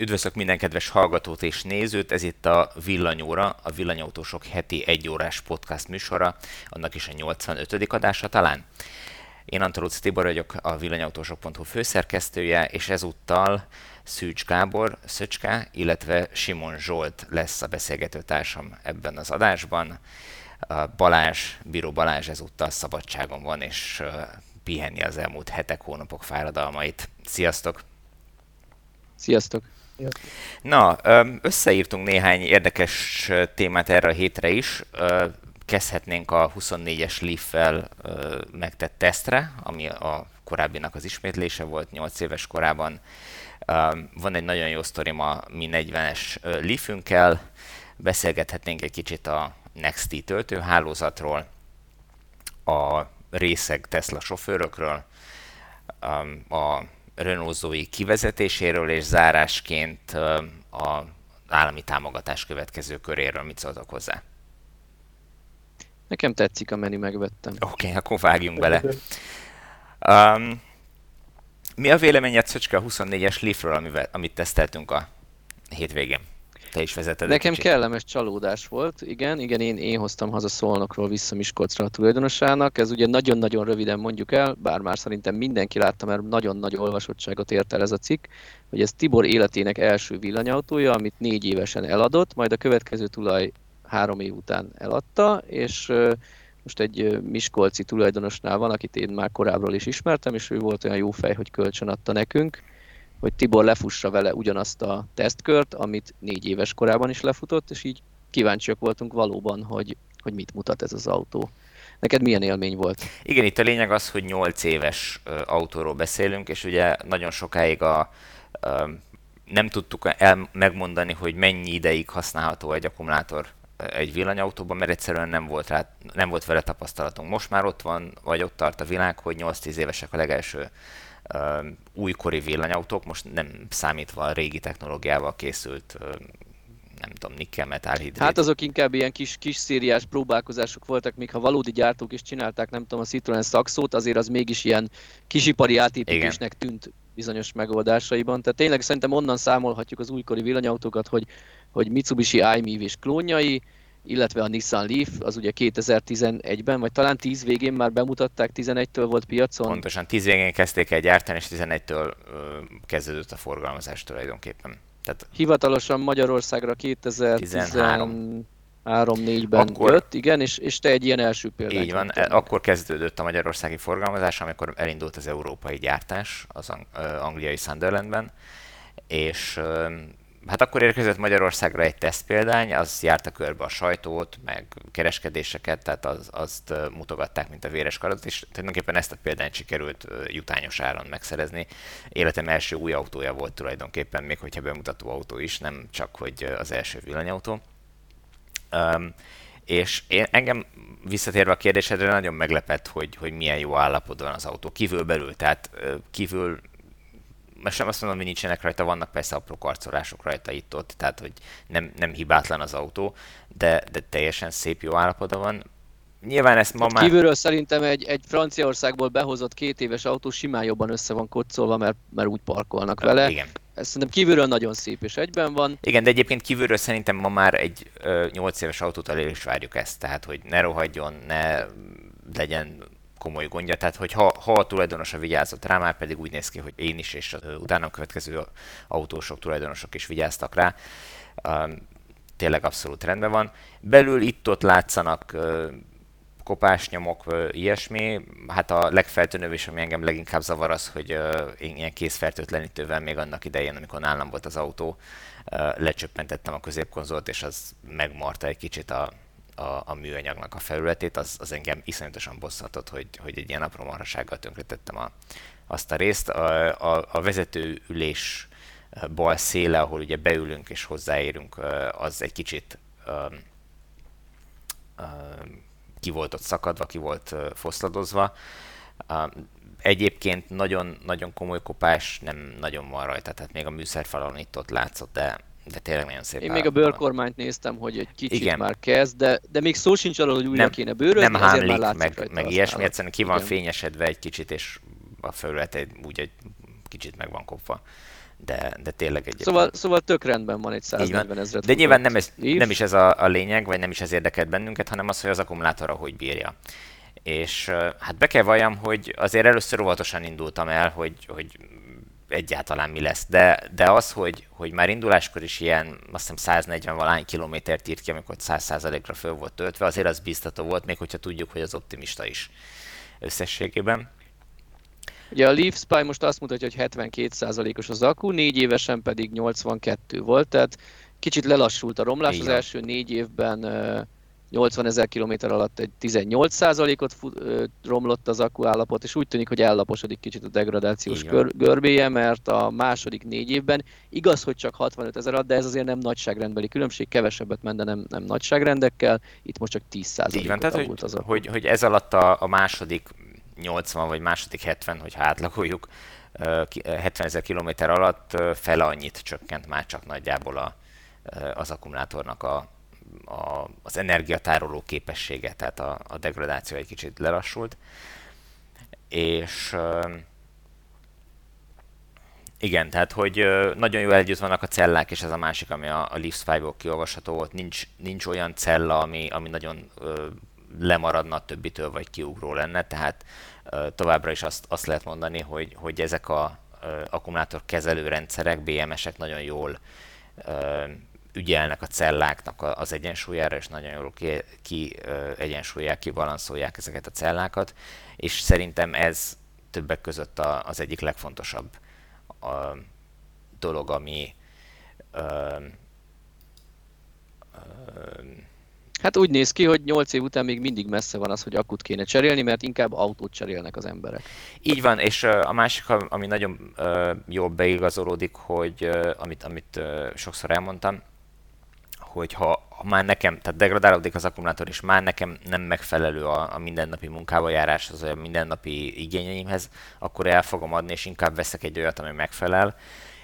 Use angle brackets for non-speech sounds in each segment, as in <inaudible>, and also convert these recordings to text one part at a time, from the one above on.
Üdvözlök minden kedves hallgatót és nézőt, ez itt a Villanyóra, a Villanyautósok heti egyórás podcast műsora, annak is a 85. adása talán. Én Antaluc Tibor vagyok, a villanyautósok.hu főszerkesztője, és ezúttal Szűcs Gábor, Szöcske, illetve Simon Zsolt lesz a beszélgető társam ebben az adásban. Balázs, Bíró Balázs ezúttal szabadságon van, és pihenni az elmúlt hetek, hónapok fáradalmait. Sziasztok! Sziasztok! Na, összeírtunk néhány érdekes témát erre a hétre is. Kezdhetnénk a 24-es Leaf-fel megtett tesztre, ami a korábbinak az ismétlése volt 8 éves korában. Van egy nagyon jó sztorim a Mi 40-es Leafünkkel, beszélgethetnénk egy kicsit a Nexti töltőhálózatról, a részeg Tesla sofőrökről, a Renault Zoe kivezetéséről, és zárásként a állami támogatás következő köréről mit szóltok hozzá? Nekem tetszik a menü, megvettem. Oké, okay, akkor vágjunk bele. Um, mi a véleményed, Szöcske, a 24-es Leafről, amit teszteltünk a hétvégén? Te is vezeted Nekem kicsit. kellemes csalódás volt, igen, igen, én, én hoztam haza Szolnokról vissza Miskolcra a tulajdonosának, ez ugye nagyon-nagyon röviden mondjuk el, bár már szerintem mindenki látta, mert nagyon nagy olvasottságot ért el ez a cikk, hogy ez Tibor életének első villanyautója, amit négy évesen eladott, majd a következő tulaj három év után eladta, és most egy miskolci tulajdonosnál van, akit én már korábbról is ismertem, és ő volt olyan jó fej, hogy kölcsön adta nekünk, hogy Tibor lefussa vele ugyanazt a tesztkört, amit négy éves korában is lefutott, és így kíváncsiak voltunk valóban, hogy, hogy mit mutat ez az autó. Neked milyen élmény volt? Igen, itt a lényeg az, hogy 8 éves autóról beszélünk, és ugye nagyon sokáig a, a nem tudtuk el megmondani, hogy mennyi ideig használható egy akkumulátor egy villanyautóban, mert egyszerűen nem volt, rá, nem volt vele tapasztalatunk. Most már ott van, vagy ott tart a világ, hogy 8-10 évesek a legelső újkori villanyautók, most nem számítva a régi technológiával készült nem tudom, nikkel, metálhidrid. Hát azok inkább ilyen kis, kis szériás próbálkozások voltak, még ha valódi gyártók is csinálták, nem tudom, a Citroen szakszót, azért az mégis ilyen kisipari átépítésnek tűnt bizonyos megoldásaiban. Tehát tényleg szerintem onnan számolhatjuk az újkori villanyautókat, hogy, hogy Mitsubishi iMIV és klónjai, illetve a Nissan Leaf, az ugye 2011-ben, vagy talán 10 végén már bemutatták, 11-től volt piacon. Pontosan, 10 végén kezdték el gyártani, és 11-től kezdődött a forgalmazás tulajdonképpen. Tehát Hivatalosan Magyarországra 2013 3-4-ben akkor, jött, igen, és, és te egy ilyen első példát. Így van, e, akkor kezdődött a magyarországi forgalmazás, amikor elindult az európai gyártás az angliai Sunderlandben, és hát akkor érkezett Magyarországra egy tesztpéldány, az járta körbe a sajtót, meg kereskedéseket, tehát az, azt mutogatták, mint a véres karatot, és tulajdonképpen ezt a példányt sikerült jutányos áron megszerezni. Életem első új autója volt tulajdonképpen, még hogyha bemutató autó is, nem csak hogy az első villanyautó. Um, és én, engem visszatérve a kérdésedre nagyon meglepett, hogy, hogy milyen jó állapotban az autó. Kívül belül, tehát kívül most sem azt mondom, hogy nincsenek rajta, vannak persze apró karcolások rajta itt-ott, tehát hogy nem, nem hibátlan az autó, de, de teljesen szép jó állapotban van. Nyilván ezt ma már... Kívülről szerintem egy, egy Franciaországból behozott két éves autó simán jobban össze van koccolva, mert, mert úgy parkolnak vele. Igen. Ez szerintem kívülről nagyon szép és egyben van. Igen, de egyébként kívülről szerintem ma már egy ö, 8 éves autót elég is várjuk ezt, tehát hogy ne rohadjon, ne legyen komoly gondja, tehát hogy ha, ha a tulajdonosa vigyázott rá, már pedig úgy néz ki, hogy én is, és utána következő autósok, tulajdonosok is vigyáztak rá, tényleg abszolút rendben van. Belül itt-ott látszanak kopásnyomok, ilyesmi. Hát a legfeltűnőbb és ami engem leginkább zavar az, hogy én ilyen készfertőtlenítővel még annak idején, amikor nálam volt az autó, lecsöppentettem a középkonzolt, és az megmarta egy kicsit a, a, a műanyagnak a felületét, az, az engem iszonyatosan bosszatott, hogy, hogy egy ilyen apró marhasággal tönkretettem a, azt a részt. A, a, a vezetőülés bal széle, ahol ugye beülünk és hozzáérünk, az egy kicsit um, um, ki volt ott szakadva, ki volt foszladozva. Um, egyébként nagyon, nagyon komoly kopás nem nagyon van rajta, tehát még a műszerfalon itt ott látszott, de de tényleg nagyon szép. Én még a bőrkormányt néztem, hogy egy kicsit Igen. már kezd, de, de még szó sincs arról, hogy újra nem, kéne bőrözni, nem hámlik, már meg, meg ilyesmi, egyszerűen ki van Igen. fényesedve egy kicsit, és a felület úgy egy kicsit meg van kopva. de, de tényleg egy. Szóval, szóval tök rendben van egy 140 ezeret. De nyilván nem, ez, nem is ez a, a lényeg, vagy nem is ez érdekelt bennünket, hanem az, hogy az akkumulátora hogy bírja. És hát be kell valljam, hogy azért először óvatosan indultam el, hogy, hogy egyáltalán mi lesz. De, de az, hogy, hogy már induláskor is ilyen, azt hiszem 140 valány kilométert írt ki, amikor 100%-ra föl volt töltve, azért az biztató volt, még hogyha tudjuk, hogy az optimista is összességében. Ugye a Leaf Spy most azt mutatja, hogy 72%-os az akku, négy évesen pedig 82 volt, tehát kicsit lelassult a romlás, Igen. az első négy évben 80 ezer kilométer alatt egy 18%-ot romlott az akku állapot, és úgy tűnik, hogy ellaposodik kicsit a degradációs gör- görbéje, mert a második négy évben igaz, hogy csak 65 ezer alatt, de ez azért nem nagyságrendbeli különbség, kevesebbet ment, de nem, nem nagyságrendekkel, itt most csak 10%-ot Így van, tehát, hogy, az akku. Hogy, hogy ez alatt a, a második 80 vagy második 70, hogyha átlagoljuk, 70 ezer kilométer alatt fele annyit csökkent már csak nagyjából a, az akkumulátornak a, a, az energiatároló képessége, tehát a, a degradáció egy kicsit lelassult. És igen, tehát hogy nagyon jó együtt vannak a cellák, és ez a másik, ami a, a Leafs 5 kiolvasható volt. Nincs, nincs olyan cella, ami, ami nagyon lemaradna a többitől, vagy kiugró lenne, tehát továbbra is azt, azt lehet mondani, hogy, hogy ezek a akkumulátor kezelő rendszerek, BMS-ek nagyon jól ügyelnek a celláknak az egyensúlyára, és nagyon jól ki, ki egyensúlyák, kibalanszolják ezeket a cellákat, és szerintem ez többek között a, az egyik legfontosabb a dolog, ami ö, ö, Hát úgy néz ki, hogy 8 év után még mindig messze van az, hogy akut kéne cserélni, mert inkább autót cserélnek az emberek. Így van, és a másik, ami nagyon jól beigazolódik, hogy amit, amit sokszor elmondtam, hogy ha, ha már nekem, tehát degradálódik az akkumulátor, és már nekem nem megfelelő a, a mindennapi munkába járás, az a mindennapi igényeimhez, akkor el fogom adni, és inkább veszek egy olyat, ami megfelel,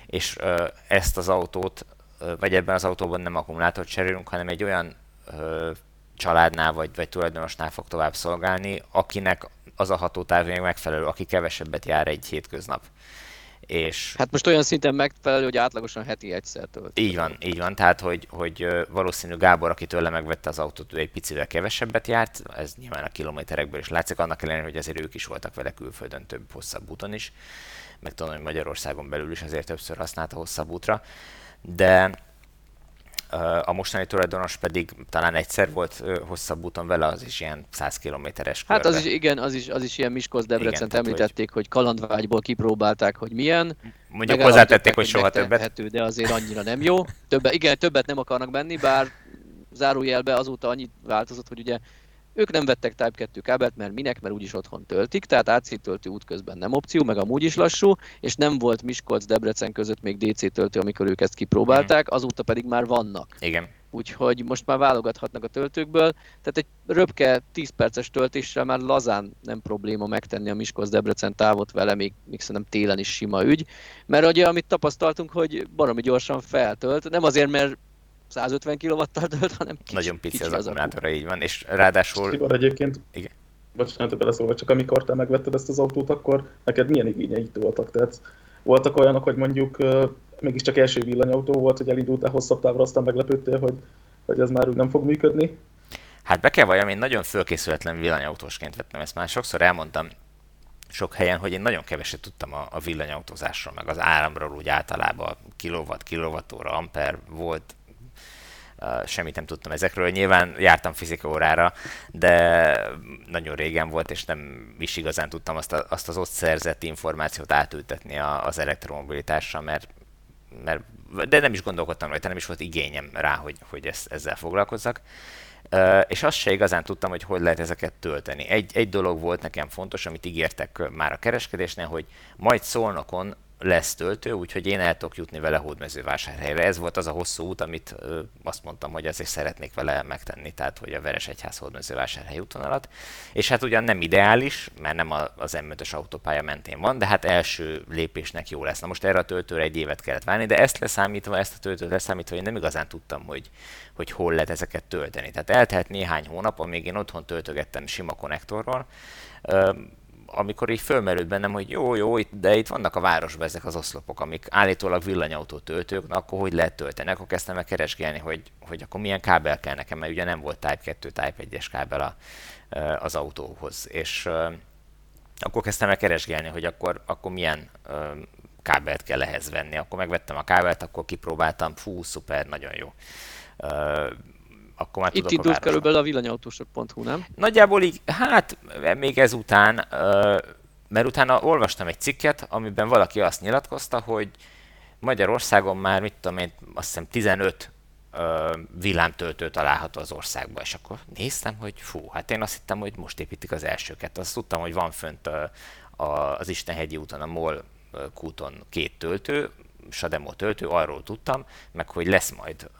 és ö, ezt az autót, ö, vagy ebben az autóban nem akkumulátort cserélünk, hanem egy olyan ö, családnál vagy, vagy tulajdonosnál fog tovább szolgálni, akinek az a hatótáv még megfelelő, aki kevesebbet jár egy hétköznap. És hát most olyan szinten megfelelő, hogy átlagosan heti egyszer tölt. Így van, így van. Tehát, hogy, hogy valószínű Gábor, aki tőle megvette az autót, ő egy picivel kevesebbet járt, ez nyilván a kilométerekből is látszik, annak ellenére, hogy azért ők is voltak vele külföldön több hosszabb úton is, meg tudom, hogy Magyarországon belül is azért többször használta hosszabb útra, de a mostani tulajdonos pedig talán egyszer volt hosszabb úton vele, az is ilyen 100 kilométeres Hát az is, igen, az is, az is ilyen Miskolc Debrecen említették, hogy... hogy kalandvágyból kipróbálták, hogy milyen. Mondjuk hozzátették, hogy soha többet. De azért annyira nem jó. Többet, igen, többet nem akarnak menni, bár zárójelbe azóta annyit változott, hogy ugye ők nem vettek Type 2 kábelt, mert minek, mert úgyis otthon töltik, tehát AC töltő útközben nem opció, meg amúgy is lassú, és nem volt Miskolc-Debrecen között még DC töltő, amikor ők ezt kipróbálták, azóta pedig már vannak. Igen. Úgyhogy most már válogathatnak a töltőkből, tehát egy röpke 10 perces töltéssel már lazán nem probléma megtenni a Miskolc-Debrecen távot vele, még, még szerintem télen is sima ügy, mert ugye amit tapasztaltunk, hogy baromi gyorsan feltölt, nem azért, mert 150 kW-tal tölt, hanem kicsi, Nagyon pici kicsi az, az akkumulátora, így van, és ráadásul... Tibor, egyébként, igen. bocsánat, beleszólva, csak amikor te megvetted ezt az autót, akkor neked milyen igényeid voltak? Tehát voltak olyanok, hogy mondjuk mégiscsak első villanyautó volt, hogy elindultál hosszabb távra, aztán meglepődtél, hogy, hogy ez már úgy nem fog működni? Hát be kell valljam, én nagyon fölkészületlen villanyautósként vettem ezt már sokszor elmondtam sok helyen, hogy én nagyon keveset tudtam a, a villanyautózásról, meg az áramról úgy általában kilowatt, kilovattóra, amper volt, semmit nem tudtam ezekről. Nyilván jártam fizika órára, de nagyon régen volt, és nem is igazán tudtam azt, a, azt az ott szerzett információt átültetni az elektromobilitásra, mert, mert de nem is gondolkodtam rajta, nem is volt igényem rá, hogy, hogy ezt, ezzel foglalkozzak. És azt se igazán tudtam, hogy hogy lehet ezeket tölteni. Egy, egy dolog volt nekem fontos, amit ígértek már a kereskedésnél, hogy majd szolnokon lesz töltő, úgyhogy én el tudok jutni vele hódmezővásárhelyre. Ez volt az a hosszú út, amit ö, azt mondtam, hogy ezért szeretnék vele megtenni, tehát hogy a Veresegyház hódmezővásárhely útvonalat. És hát ugyan nem ideális, mert nem az M5-ös autópálya mentén van, de hát első lépésnek jó lesz. Na most erre a töltőre egy évet kellett várni, de ezt leszámítva, ezt a töltőt leszámítva, én nem igazán tudtam, hogy, hogy hol lehet ezeket tölteni. Tehát eltelt néhány hónap, amíg én otthon töltögettem sima konnektorral, amikor így fölmerült bennem, hogy jó, jó, de itt vannak a városban ezek az oszlopok, amik állítólag villanyautó töltők, na akkor hogy lehet tölteni? Akkor kezdtem el keresgélni, hogy, hogy akkor milyen kábel kell nekem, mert ugye nem volt Type 2, Type 1-es kábel a, az autóhoz. És akkor kezdtem el keresgélni, hogy akkor, akkor milyen kábelt kell ehhez venni. Akkor megvettem a kábelt, akkor kipróbáltam, fú, szuper, nagyon jó akkor már Itt indult körülbelül a villanyautósok.hu, nem? Nagyjából így, hát még ezután, mert utána olvastam egy cikket, amiben valaki azt nyilatkozta, hogy Magyarországon már, mit tudom én, azt hiszem 15 villámtöltő található az országban, és akkor néztem, hogy fú, hát én azt hittem, hogy most építik az elsőket. Azt tudtam, hogy van fönt az Istenhegyi úton, a MOL kúton két töltő, Sademo töltő, arról tudtam, meg hogy lesz majd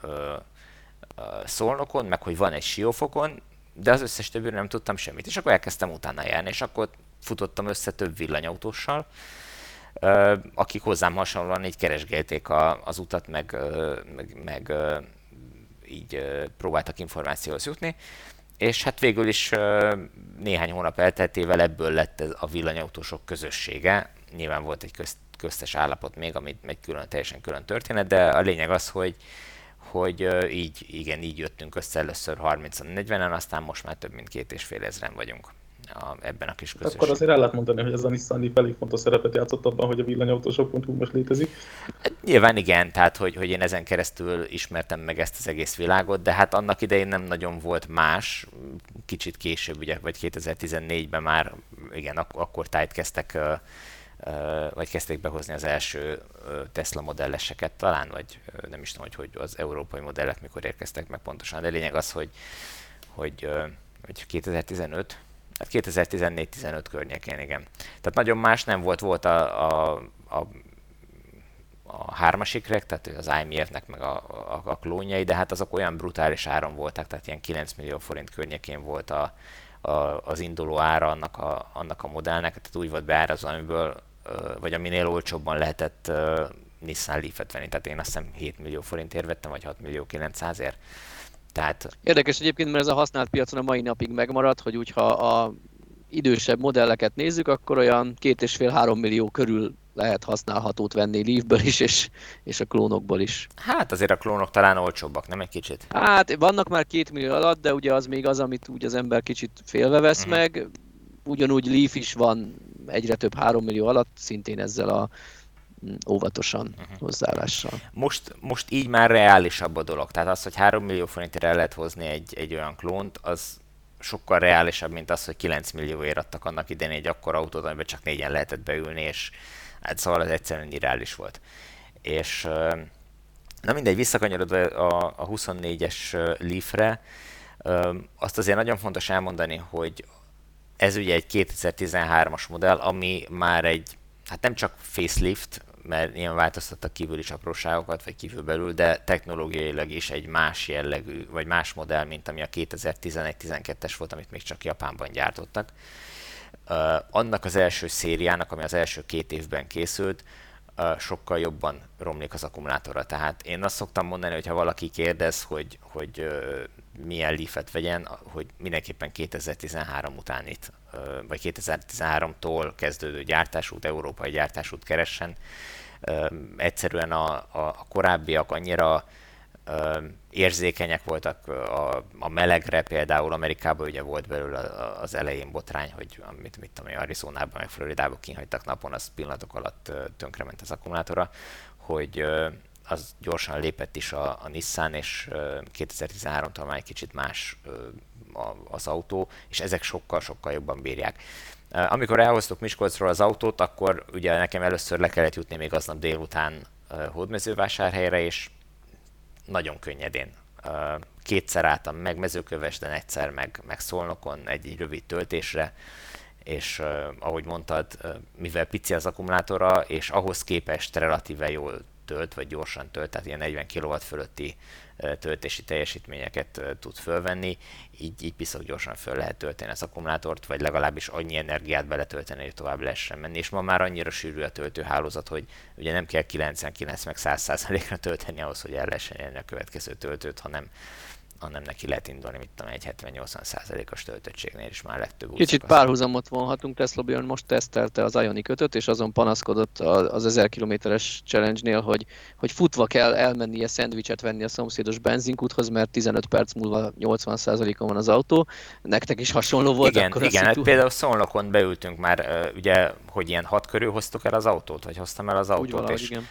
Szolnokon, meg hogy van egy Siófokon, de az összes többiről nem tudtam semmit. És akkor elkezdtem utána járni, és akkor futottam össze több villanyautóssal, akik hozzám hasonlóan így keresgélték az utat, meg, meg, meg így próbáltak információhoz jutni. És hát végül is néhány hónap elteltével ebből lett a villanyautósok közössége. Nyilván volt egy közt, köztes állapot még, amit egy külön, teljesen külön történet, de a lényeg az, hogy hogy így, igen, így jöttünk össze először 30-40-en, aztán most már több mint két és fél ezeren vagyunk a, ebben a kis közösségben. Akkor azért el lehet mondani, hogy ez a Nissan Leaf elég fontos szerepet játszott abban, hogy a villanyautósok.hu most létezik. Hát, nyilván igen, tehát hogy, hogy én ezen keresztül ismertem meg ezt az egész világot, de hát annak idején nem nagyon volt más, kicsit később, ugye, vagy 2014-ben már, igen, ak- akkor tájt kezdtek uh, vagy kezdték behozni az első Tesla modelleseket talán, vagy nem is tudom, hogy, hogy az európai modellek mikor érkeztek meg pontosan, de lényeg az, hogy, hogy, hogy 2015, hát 2014-15 környékén, igen. Tehát nagyon más nem volt, volt a, a, a a hármasikrek, tehát az IMF-nek meg a, a, a klónjai, de hát azok olyan brutális áron voltak, tehát ilyen 9 millió forint környékén volt a, a, az induló ára annak a, annak a modellnek, tehát úgy volt beárazva, amiből vagy aminél olcsóbban lehetett Nissan Leaf-et venni. Tehát én azt hiszem 7 millió forintért vettem, vagy 6 millió 900-ért. Tehát... Érdekes egyébként, mert ez a használt piacon a mai napig megmaradt, hogy úgy, ha a idősebb modelleket nézzük, akkor olyan két és fél három millió körül lehet használhatót venni Leafből is, és, és a klónokból is. Hát azért a klónok talán olcsóbbak, nem egy kicsit? Hát vannak már két millió alatt, de ugye az még az, amit úgy az ember kicsit félve vesz uh-huh. meg. Ugyanúgy Leaf is van egyre több 3 millió alatt, szintén ezzel a mm, óvatosan uh-huh. hozzáállással. Most, most így már reálisabb a dolog. Tehát az, hogy 3 millió forintért el lehet hozni egy, egy olyan klónt, az sokkal reálisabb, mint az, hogy 9 millióért adtak annak idején egy akkor autót, amiben csak négyen lehetett beülni, és hát szóval ez egyszerűen irreális volt. És na mindegy, visszakanyarodva a, a 24-es Leafre, azt azért nagyon fontos elmondani, hogy ez ugye egy 2013-as modell, ami már egy, hát nem csak facelift, mert ilyen változtattak kívül is apróságokat, vagy kívül belül, de technológiailag is egy más jellegű, vagy más modell, mint ami a 2011-12-es volt, amit még csak Japánban gyártottak. Annak az első szériának, ami az első két évben készült, sokkal jobban romlik az akkumulátora. Tehát én azt szoktam mondani, hogy ha valaki kérdez, hogy, hogy milyen Leaf-et vegyen, hogy mindenképpen 2013 után itt, vagy 2013-tól kezdődő gyártásút, európai gyártásút keressen. Egyszerűen a, a, a korábbiak annyira érzékenyek voltak a, a melegre, például Amerikában ugye volt belőle az elején botrány, hogy amit mit tudom, Arizonában, meg Floridában kihagytak napon, az pillanatok alatt tönkrement az akkumulátora, hogy az gyorsan lépett is a, a Nissan, és 2013-tól már egy kicsit más az autó, és ezek sokkal-sokkal jobban bírják. Amikor elhoztuk Miskolcról az autót, akkor ugye nekem először le kellett jutni még aznap délután hódmezővásárhelyre, és nagyon könnyedén. Kétszer álltam meg mezőkövesden, egyszer meg, meg szolnokon egy, rövid töltésre, és ahogy mondtad, mivel pici az akkumulátora, és ahhoz képest relatíve jól tölt, vagy gyorsan tölt, tehát ilyen 40 kW fölötti töltési teljesítményeket tud fölvenni, így, így piszok gyorsan föl lehet tölteni az akkumulátort, vagy legalábbis annyi energiát beletölteni, hogy tovább lehessen menni. És ma már annyira sűrű a töltőhálózat, hogy ugye nem kell 99 meg 100 ra tölteni ahhoz, hogy el lehessen a következő töltőt, hanem hanem neki lehet indulni, mit tudom, egy 70-80 százalékos töltöttségnél is már legtöbb Kicsit párhuzamot vonhatunk, Tesla Björn most tesztelte az Ioniq 5 és azon panaszkodott az 1000 kilométeres challenge-nél, hogy, hogy futva kell elmennie szendvicset venni a szomszédos benzinkúthoz, mert 15 perc múlva 80 százalékon van az autó. Nektek is hasonló volt igen, akkor Igen, hát például Szolnokon beültünk már, ugye, hogy ilyen hat körül hoztuk el az autót, vagy hoztam el az autót, Úgy valahogy, és igen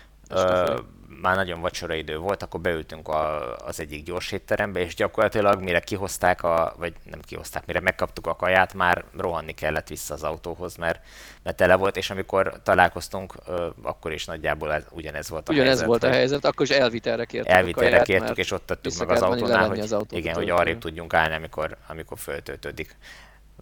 már nagyon vacsora idő volt, akkor beültünk a, az egyik gyors étterembe, és gyakorlatilag mire kihozták, a, vagy nem kihozták, mire megkaptuk a kaját, már rohanni kellett vissza az autóhoz, mert, mert tele volt, és amikor találkoztunk, akkor is nagyjából ez, ugyanez volt a ugyanez helyzet. volt a helyzet, akkor is elvitelre kértük Elvitelre kaját, kértük, és ott tettük meg az autónál, hogy, az autót igen, hogy arrébb tudjunk állni, amikor, amikor föltöltődik.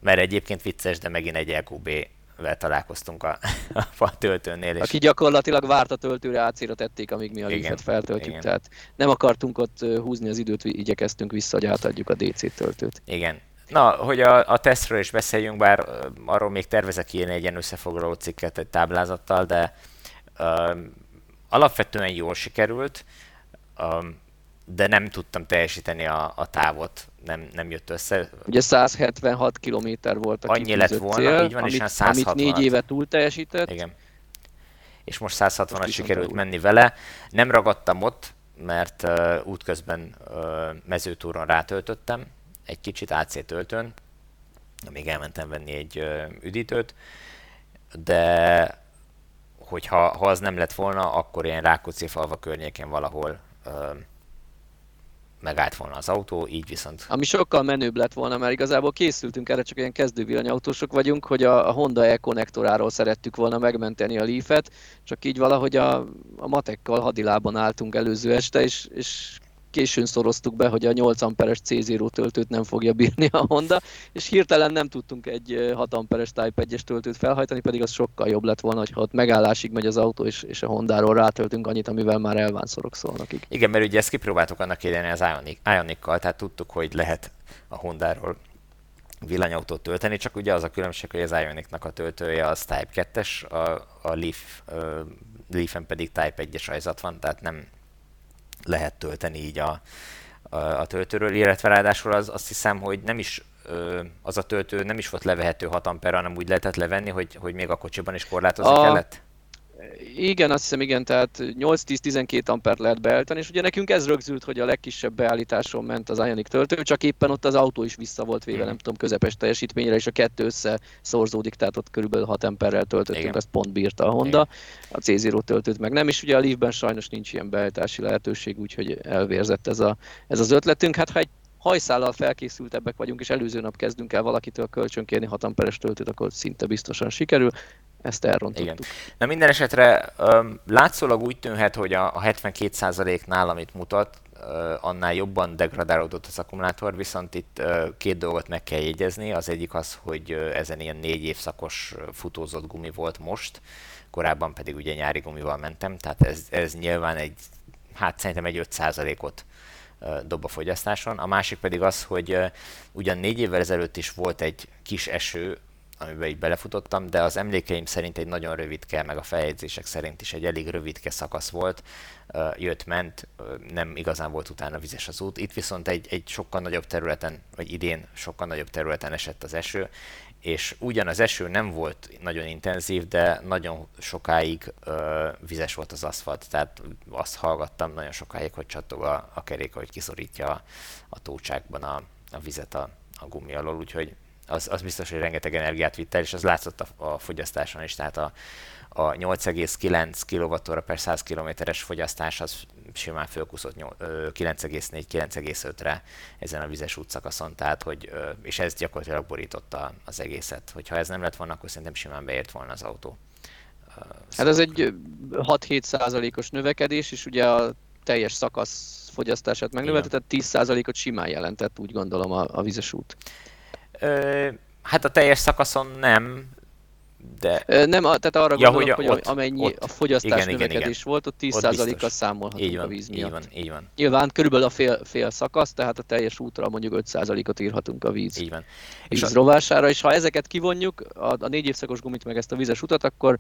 Mert egyébként vicces, de megint egy LQB vel találkoztunk a, <laughs> a töltőnél. És... Aki gyakorlatilag várt a töltőre, átszíra tették, amíg mi a leaf feltöltjük. Igen. Tehát nem akartunk ott húzni az időt, igyekeztünk vissza, hogy átadjuk a DC töltőt. Igen. Na, hogy a, a tesztről is beszéljünk, bár arról még tervezek írni egy ilyen összefoglaló cikket egy táblázattal, de uh, alapvetően jól sikerült. Um, de nem tudtam teljesíteni a, a távot, nem, nem jött össze. Ugye 176 km volt a Annyi lett volna, cél, így van, amit, és 160 amit négy éve túl teljesített. Igen. És most 160-at sikerült túl. menni vele. Nem ragadtam ott, mert uh, útközben uh, mezőtúron rátöltöttem, egy kicsit AC töltőn, amíg elmentem venni egy uh, üdítőt, de hogyha ha az nem lett volna, akkor ilyen Rákóczi falva környéken valahol uh, megállt volna az autó, így viszont... Ami sokkal menőbb lett volna, mert igazából készültünk erre, csak ilyen kezdő villanyautósok vagyunk, hogy a, Honda e-konnektoráról szerettük volna megmenteni a Leaf-et, csak így valahogy a, a matekkal hadilában álltunk előző este, és, és későn szoroztuk be, hogy a 8 amperes C0 töltőt nem fogja bírni a Honda, és hirtelen nem tudtunk egy 6 amperes Type 1-es töltőt felhajtani, pedig az sokkal jobb lett volna, ha ott megállásig megy az autó, és, és a Hondáról rátöltünk annyit, amivel már elvánszorok szólnak. Igen, mert ugye ezt kipróbáltuk annak idején az Ionic, Ionic-kal, tehát tudtuk, hogy lehet a Hondáról villanyautót tölteni, csak ugye az a különbség, hogy az Ionic-nak a töltője az Type 2-es, a, a Leaf, uh, Leaf-en pedig Type 1-es rajzat van, tehát nem lehet tölteni így a, a, a töltőről, illetve ráadásul az, azt hiszem, hogy nem is az a töltő nem is volt levehető 6 ampere, hanem úgy lehetett levenni, hogy, hogy még a kocsiban is korlátozni a, kellett? Igen, azt hiszem igen, tehát 8-10-12 ampert lehet beállítani, és ugye nekünk ez rögzült, hogy a legkisebb beállításon ment az Ionic töltő, csak éppen ott az autó is vissza volt véve, mm. nem tudom, közepes teljesítményre, és a kettő össze szorzódik, tehát ott körülbelül 6 amperrel töltöttünk, igen. azt pont bírta a Honda, igen. a C0 töltőt meg nem, és ugye a Leafben sajnos nincs ilyen beállítási lehetőség, úgyhogy elvérzett ez, a, ez az ötletünk. Hát ha egy hajszállal felkészültebbek vagyunk, és előző nap kezdünk el valakitől kölcsönkérni 6 amperes töltőt, akkor szinte biztosan sikerül ezt elrontottuk. Igen. Na minden esetre um, látszólag úgy tűnhet, hogy a, a 72%-nál, amit mutat, uh, annál jobban degradálódott az akkumulátor, viszont itt uh, két dolgot meg kell jegyezni. Az egyik az, hogy uh, ezen ilyen négy évszakos futózott gumi volt most, korábban pedig ugye nyári gumival mentem, tehát ez, ez nyilván egy, hát szerintem egy 5%-ot dob a fogyasztáson. A másik pedig az, hogy ugyan négy évvel ezelőtt is volt egy kis eső, amiben így belefutottam, de az emlékeim szerint egy nagyon rövidke, meg a feljegyzések szerint is egy elég rövidke szakasz volt, jött-ment, nem igazán volt utána vizes az út. Itt viszont egy, egy sokkal nagyobb területen, vagy idén sokkal nagyobb területen esett az eső, és ugyan az eső nem volt nagyon intenzív, de nagyon sokáig ö, vizes volt az aszfalt, tehát azt hallgattam nagyon sokáig, hogy csattog a, a kerék, hogy kiszorítja a, a tócsákban a, a vizet a, a gumi alól, úgyhogy az, az biztos, hogy rengeteg energiát vitt el, és az látszott a, a fogyasztáson is, tehát a, a 8,9 kWh per 100 km-es fogyasztás az simán fölkuszott 9,4-9,5-re ezen a vizes útszakaszon, tehát hogy, és ez gyakorlatilag borította az egészet. Hogyha ez nem lett volna, akkor szerintem simán beért volna az autó. Hát ez egy 6-7 százalékos növekedés, és ugye a teljes szakasz fogyasztását megnövelte, tehát 10 százalékot simán jelentett, úgy gondolom a, a vizes út. Ö, hát a teljes szakaszon nem, de... Nem, tehát arra ja, gondolok, hogy, ott, amennyi ott, a fogyasztás igen, növekedés igen, igen. volt, ott 10%-kal számolhatunk így van, a víz miatt. Így van, így van. Nyilván körülbelül a fél, fél szakasz, tehát a teljes útra mondjuk 5%-ot írhatunk a víz, így van. víz és rovására, és ha ezeket kivonjuk, a, a négy évszakos gumit meg ezt a vízes utat, akkor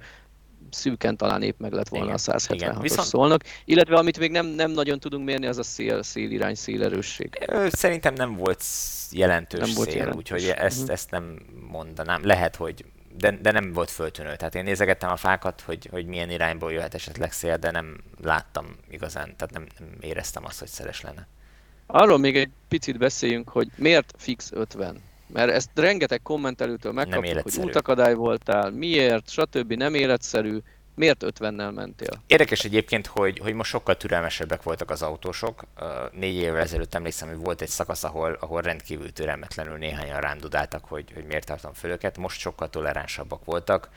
szűken talán épp meg lett volna igen, a 176-os Viszont... szólnak, illetve amit még nem, nem nagyon tudunk mérni, az a szél, szélirány, szélerősség. Szerintem nem volt jelentős nem volt szél, jelentős. úgyhogy ezt, uh-huh. ezt nem mondanám. Lehet, hogy de, de nem volt föltűnő. Tehát én nézegettem a fákat, hogy, hogy milyen irányból jöhet esetleg szél, de nem láttam igazán, tehát nem, nem éreztem azt, hogy szeles lenne. Arról még egy picit beszéljünk, hogy miért fix 50? Mert ezt rengeteg kommentelőtől megkaptuk, hogy útakadály voltál, miért, stb. nem életszerű, miért 50-nel mentél? Érdekes egyébként, hogy, hogy most sokkal türelmesebbek voltak az autósok. Négy évvel ezelőtt emlékszem, hogy volt egy szakasz, ahol, ahol rendkívül türelmetlenül néhányan rám dudáltak, hogy, hogy miért tartom föl őket. Most sokkal toleránsabbak voltak.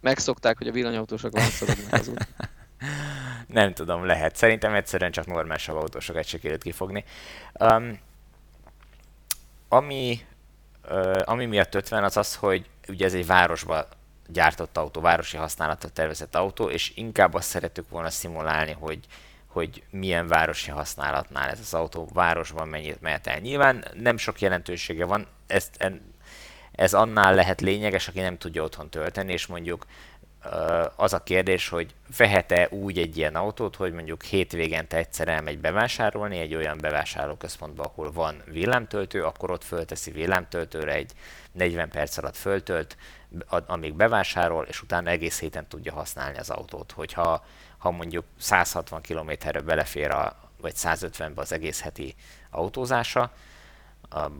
Megszokták, hogy a villanyautósok látszanak az út. <laughs> Nem tudom, lehet. Szerintem egyszerűen csak normálisabb autósokat sikerült kifogni. Um, ami, ami miatt 50 az az, hogy ugye ez egy városba gyártott autó, városi használatra tervezett autó, és inkább azt szeretük volna szimulálni, hogy, hogy milyen városi használatnál ez az autó városban mennyit mehet el. Nyilván nem sok jelentősége van, ezt, ez annál lehet lényeges, aki nem tudja otthon tölteni, és mondjuk az a kérdés, hogy vehet-e úgy egy ilyen autót, hogy mondjuk hétvégente egyszer elmegy bevásárolni egy olyan bevásárlóközpontba, ahol van villámtöltő, akkor ott fölteszi villámtöltőre egy 40 perc alatt föltölt, amíg bevásárol, és utána egész héten tudja használni az autót. Hogyha ha mondjuk 160 km-re belefér, a, vagy 150-be az egész heti autózása,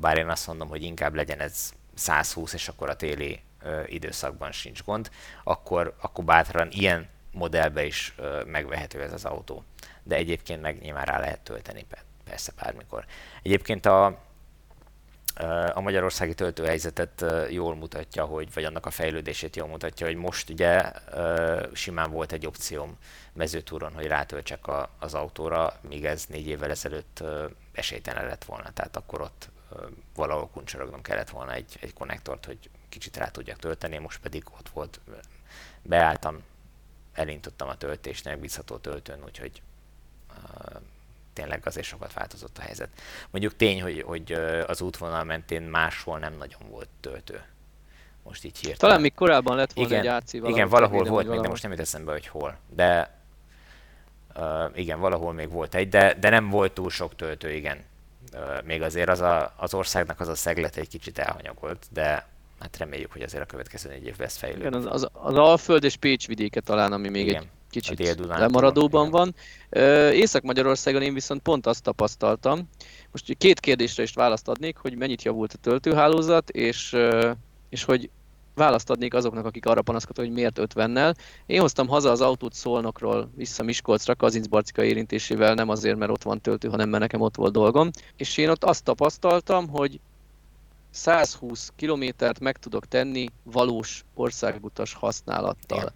bár én azt mondom, hogy inkább legyen ez 120, és akkor a téli időszakban sincs gond, akkor, akkor bátran ilyen modellbe is megvehető ez az autó. De egyébként meg nyilván rá lehet tölteni persze bármikor. Egyébként a, a magyarországi töltőhelyzetet jól mutatja, hogy, vagy annak a fejlődését jól mutatja, hogy most ugye simán volt egy opcióm mezőtúron, hogy rátöltsek a, az autóra, míg ez négy évvel ezelőtt esélytelen lett volna. Tehát akkor ott valahol kuncsorognom kellett volna egy, egy konnektort, hogy kicsit rá tudjak tölteni, most pedig ott volt, beálltam, elintottam a töltést, megbízható töltőn, úgyhogy uh, tényleg azért sokat változott a helyzet. Mondjuk tény, hogy, hogy az útvonal mentén máshol nem nagyon volt töltő. Most így hirtelen. Talán még korábban lett volna igen, egy AC valahol. Igen, valahol volt még, valahol. de most nem jut eszembe, hogy hol. De uh, igen, valahol még volt egy, de, de nem volt túl sok töltő, igen. Még azért az, a, az országnak az a szeglet egy kicsit elhanyagolt, de hát reméljük, hogy azért a következő négy évben ez fejlődik. Igen, az, az, az Alföld és Pécs vidéke talán, ami még Igen, egy kicsit lemaradóban van. Észak-Magyarországon én viszont pont azt tapasztaltam, most két kérdésre is választ adnék, hogy mennyit javult a töltőhálózat, és, és hogy választ adnék azoknak, akik arra panaszkodtak, hogy miért 50-nel. Én hoztam haza az autót Szolnokról vissza Miskolcra, Kazincbarcika érintésével, nem azért, mert ott van töltő, hanem mert nekem ott volt dolgom. És én ott azt tapasztaltam, hogy 120 kilométert meg tudok tenni valós országutas használattal. Igen.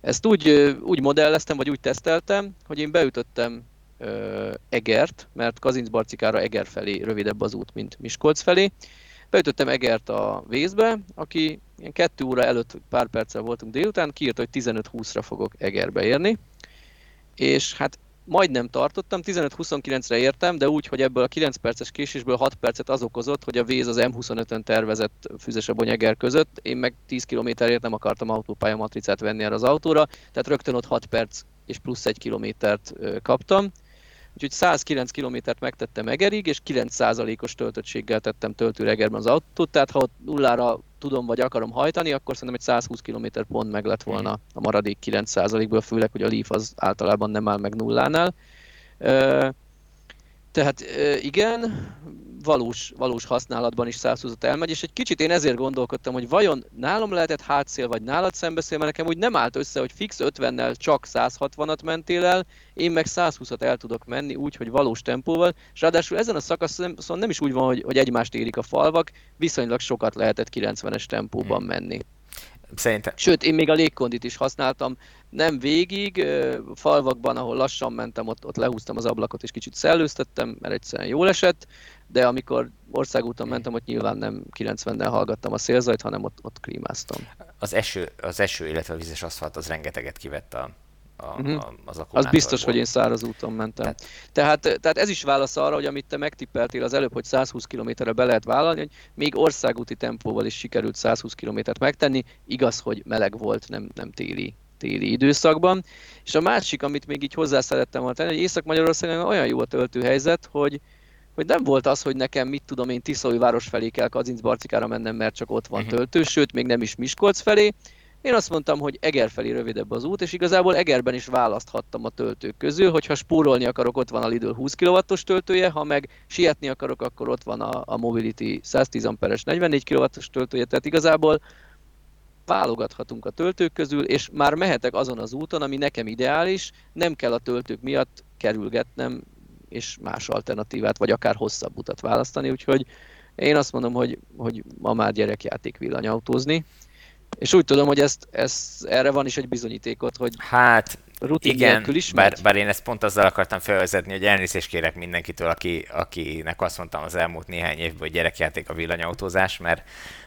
Ezt úgy, úgy modelleztem, vagy úgy teszteltem, hogy én beütöttem ö, Egert, mert Kazincbarcikára Eger felé rövidebb az út, mint Miskolc felé. Beütöttem Egert a vészbe, aki ilyen kettő óra előtt pár perccel voltunk délután, kiírta, hogy 15-20-ra fogok Egerbe érni. És hát majdnem tartottam, 15-29-re értem, de úgy, hogy ebből a 9 perces késésből 6 percet az okozott, hogy a Véz az M25-ön tervezett füzes a Bonyeger között, én meg 10 kilométerért nem akartam autópálya matricát venni erre az autóra, tehát rögtön ott 6 perc és plusz 1 kilométert kaptam. Úgyhogy 109 kilométert megtettem Egerig, és 9%-os töltöttséggel tettem töltőre Egerben az autót, tehát ha nullára tudom vagy akarom hajtani, akkor szerintem egy 120 km pont meg lett volna a maradék 9%-ból, főleg, hogy a Leaf az általában nem áll meg nullánál. Tehát igen, valós, valós használatban is 120 elmegy, és egy kicsit én ezért gondolkodtam, hogy vajon nálam lehetett hátszél, vagy nálad szembeszél, mert nekem úgy nem állt össze, hogy fix 50-nel csak 160-at mentél el, én meg 120-at el tudok menni úgy, hogy valós tempóval, és ráadásul ezen a szakaszon szóval nem is úgy van, hogy, hogy egymást érik a falvak, viszonylag sokat lehetett 90-es tempóban hmm. menni. Szerintem. Sőt, én még a légkondit is használtam, nem végig, falvakban, ahol lassan mentem, ott, ott lehúztam az ablakot és kicsit szellőztettem, mert egyszerűen jól esett, de amikor országúton mentem, ott nyilván nem 90-nel hallgattam a szélzajt, hanem ott, ott klímáztam. Az eső, az eső, illetve a vízes aszfalt az rengeteget kivett a, a, uh-huh. a, az Az biztos, hogy én száraz úton mentem. Tehát, tehát, tehát ez is válasz arra, hogy amit te megtippeltél az előbb, hogy 120 km-re be lehet vállalni, hogy még országúti tempóval is sikerült 120 km-t megtenni, igaz, hogy meleg volt, nem, nem téli téli időszakban. És a másik, amit még így hozzá szerettem volna tenni, hogy Észak-Magyarországon olyan jó a töltőhelyzet, hogy, hogy nem volt az, hogy nekem mit tudom én Tiszói város felé kell Kazincbarcikára mennem, mert csak ott van uh-huh. töltő, sőt még nem is Miskolc felé. Én azt mondtam, hogy Eger felé rövidebb az út, és igazából Egerben is választhattam a töltők közül, hogyha spórolni akarok, ott van a Lidl 20 kW-os töltője, ha meg sietni akarok, akkor ott van a, a Mobility 110 amperes 44 kW-os töltője, tehát igazából válogathatunk a töltők közül, és már mehetek azon az úton, ami nekem ideális, nem kell a töltők miatt kerülgetnem, és más alternatívát, vagy akár hosszabb utat választani, úgyhogy én azt mondom, hogy, hogy ma már gyerekjáték villanyautózni, és úgy tudom, hogy ezt, ezt, erre van is egy bizonyítékot, hogy hát rutin igen, is bár, bár, én ezt pont azzal akartam felvezetni, hogy elnézést kérek mindenkitől, aki, akinek azt mondtam az elmúlt néhány évben, hogy gyerekjáték a villanyautózás, mert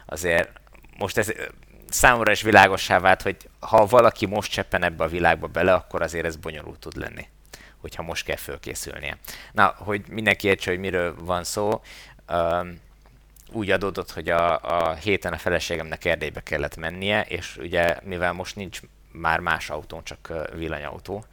azért most ez számomra is világossá vált, hogy ha valaki most cseppen ebbe a világba bele, akkor azért ez bonyolult tud lenni, hogyha most kell fölkészülnie. Na, hogy mindenki értse, hogy miről van szó, um, úgy adódott, hogy a, a héten a feleségemnek Erdélybe kellett mennie, és ugye mivel most nincs már más autón, csak villanyautó,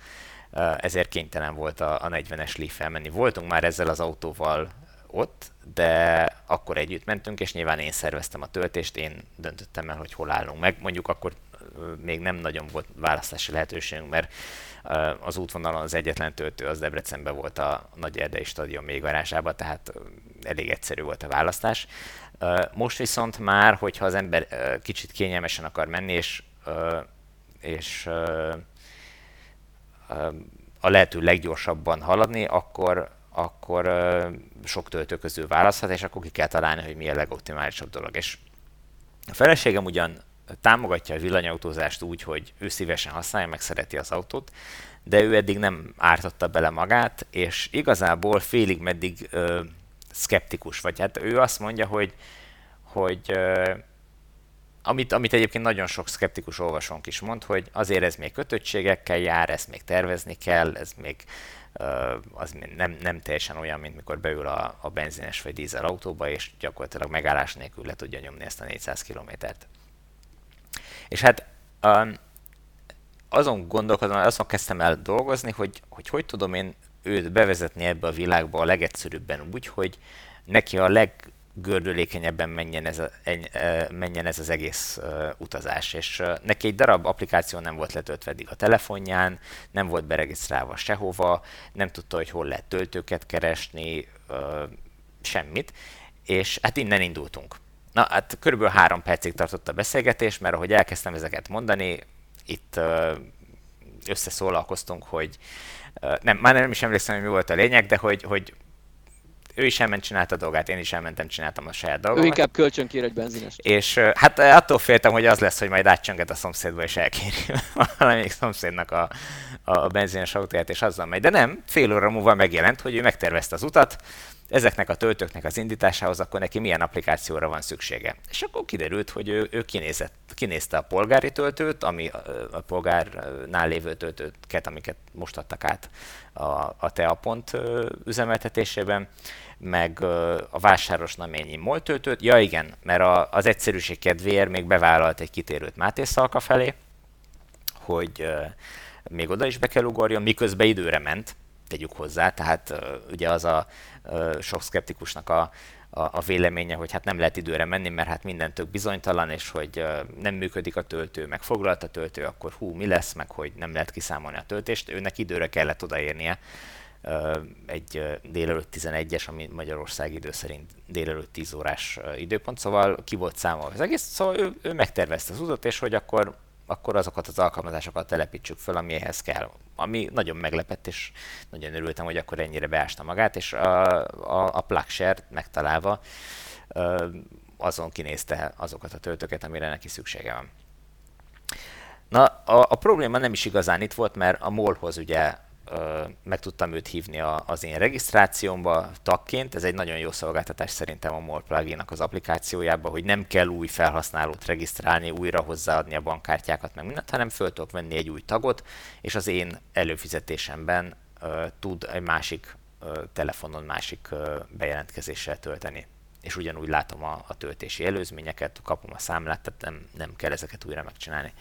ezért kénytelen volt a, a 40-es Leaf elmenni. Voltunk már ezzel az autóval ott, de akkor együtt mentünk, és nyilván én szerveztem a töltést, én döntöttem el, hogy hol állunk meg. Mondjuk akkor még nem nagyon volt választási lehetőségünk, mert az útvonalon az egyetlen töltő az Debrecenben volt a Nagy Erdei Stadion még garázsában, tehát elég egyszerű volt a választás. Most viszont már, hogyha az ember kicsit kényelmesen akar menni, és, és a lehető leggyorsabban haladni, akkor, akkor sok töltő közül választhat, és akkor ki kell találni, hogy mi a legoptimálisabb dolog. És a feleségem ugyan támogatja a villanyautózást úgy, hogy ő szívesen használja, meg szereti az autót, de ő eddig nem ártotta bele magát, és igazából félig meddig ö, szkeptikus, vagy hát ő azt mondja, hogy, hogy ö, amit, amit egyébként nagyon sok szkeptikus olvasónk is mond, hogy azért ez még kötöttségekkel jár, ezt még tervezni kell, ez még az nem, nem teljesen olyan, mint mikor beül a, a benzines vagy dízel autóba, és gyakorlatilag megállás nélkül le tudja nyomni ezt a 400 kilométert. És hát azon gondolkodom, azon kezdtem el dolgozni, hogy, hogy hogy tudom én őt bevezetni ebbe a világba a legegyszerűbben úgy, hogy neki a leg gördülékenyebben menjen ez, a, menjen ez az egész utazás. És neki egy darab applikáció nem volt letöltve eddig a telefonján, nem volt beregisztrálva sehova, nem tudta, hogy hol lehet töltőket keresni, semmit, és hát innen indultunk. Na, hát körülbelül három percig tartott a beszélgetés, mert ahogy elkezdtem ezeket mondani, itt összeszólalkoztunk, hogy nem, már nem is emlékszem, hogy mi volt a lényeg, de hogy, hogy ő is elment, csinálta a dolgát, én is elmentem, csináltam a saját dolgomat. Ő inkább kölcsön kér egy benzinest. És hát attól féltem, hogy az lesz, hogy majd átcsönget a szomszédba, és elkéri <laughs> valamelyik szomszédnak a, a benzines autóját, és azzal megy. De nem, fél óra múlva megjelent, hogy ő megtervezte az utat, ezeknek a töltőknek az indításához akkor neki milyen applikációra van szüksége. És akkor kiderült, hogy ő, ő kinézett, kinézte a polgári töltőt, ami a polgárnál lévő töltőket, amiket most adtak át a, a TEA-pont üzemeltetésében, meg a vásáros naményi MOL töltőt. Ja igen, mert a, az egyszerűség kedvéért még bevállalt egy kitérőt Máté Szalka felé, hogy még oda is be kell ugorjon, miközben időre ment, tegyük hozzá, tehát ugye az a sok szkeptikusnak a, a, a véleménye, hogy hát nem lehet időre menni, mert hát minden tök bizonytalan, és hogy nem működik a töltő, meg foglalt a töltő, akkor hú, mi lesz, meg hogy nem lehet kiszámolni a töltést. Őnek időre kellett odaérnie egy délelőtt 11-es, ami Magyarország idő szerint délelőtt 10 órás időpont, szóval ki volt számolva az egész, szóval ő, ő megtervezte az utat, és hogy akkor akkor azokat az alkalmazásokat telepítsük föl, ami kell. Ami nagyon meglepett, és nagyon örültem, hogy akkor ennyire beásta magát, és a, a, a plugshare megtalálva azon kinézte azokat a töltőket, amire neki szüksége van. Na, a, a probléma nem is igazán itt volt, mert a molhoz ugye meg tudtam őt hívni a, az én regisztrációmba tagként. Ez egy nagyon jó szolgáltatás szerintem a MOL plugin az applikációjában, hogy nem kell új felhasználót regisztrálni, újra hozzáadni a bankkártyákat, meg mindent, hanem föl tudok venni egy új tagot, és az én előfizetésemben uh, tud egy másik uh, telefonon másik uh, bejelentkezéssel tölteni és ugyanúgy látom a, a töltési előzményeket, kapom a számlát, tehát nem, nem kell ezeket újra megcsinálni.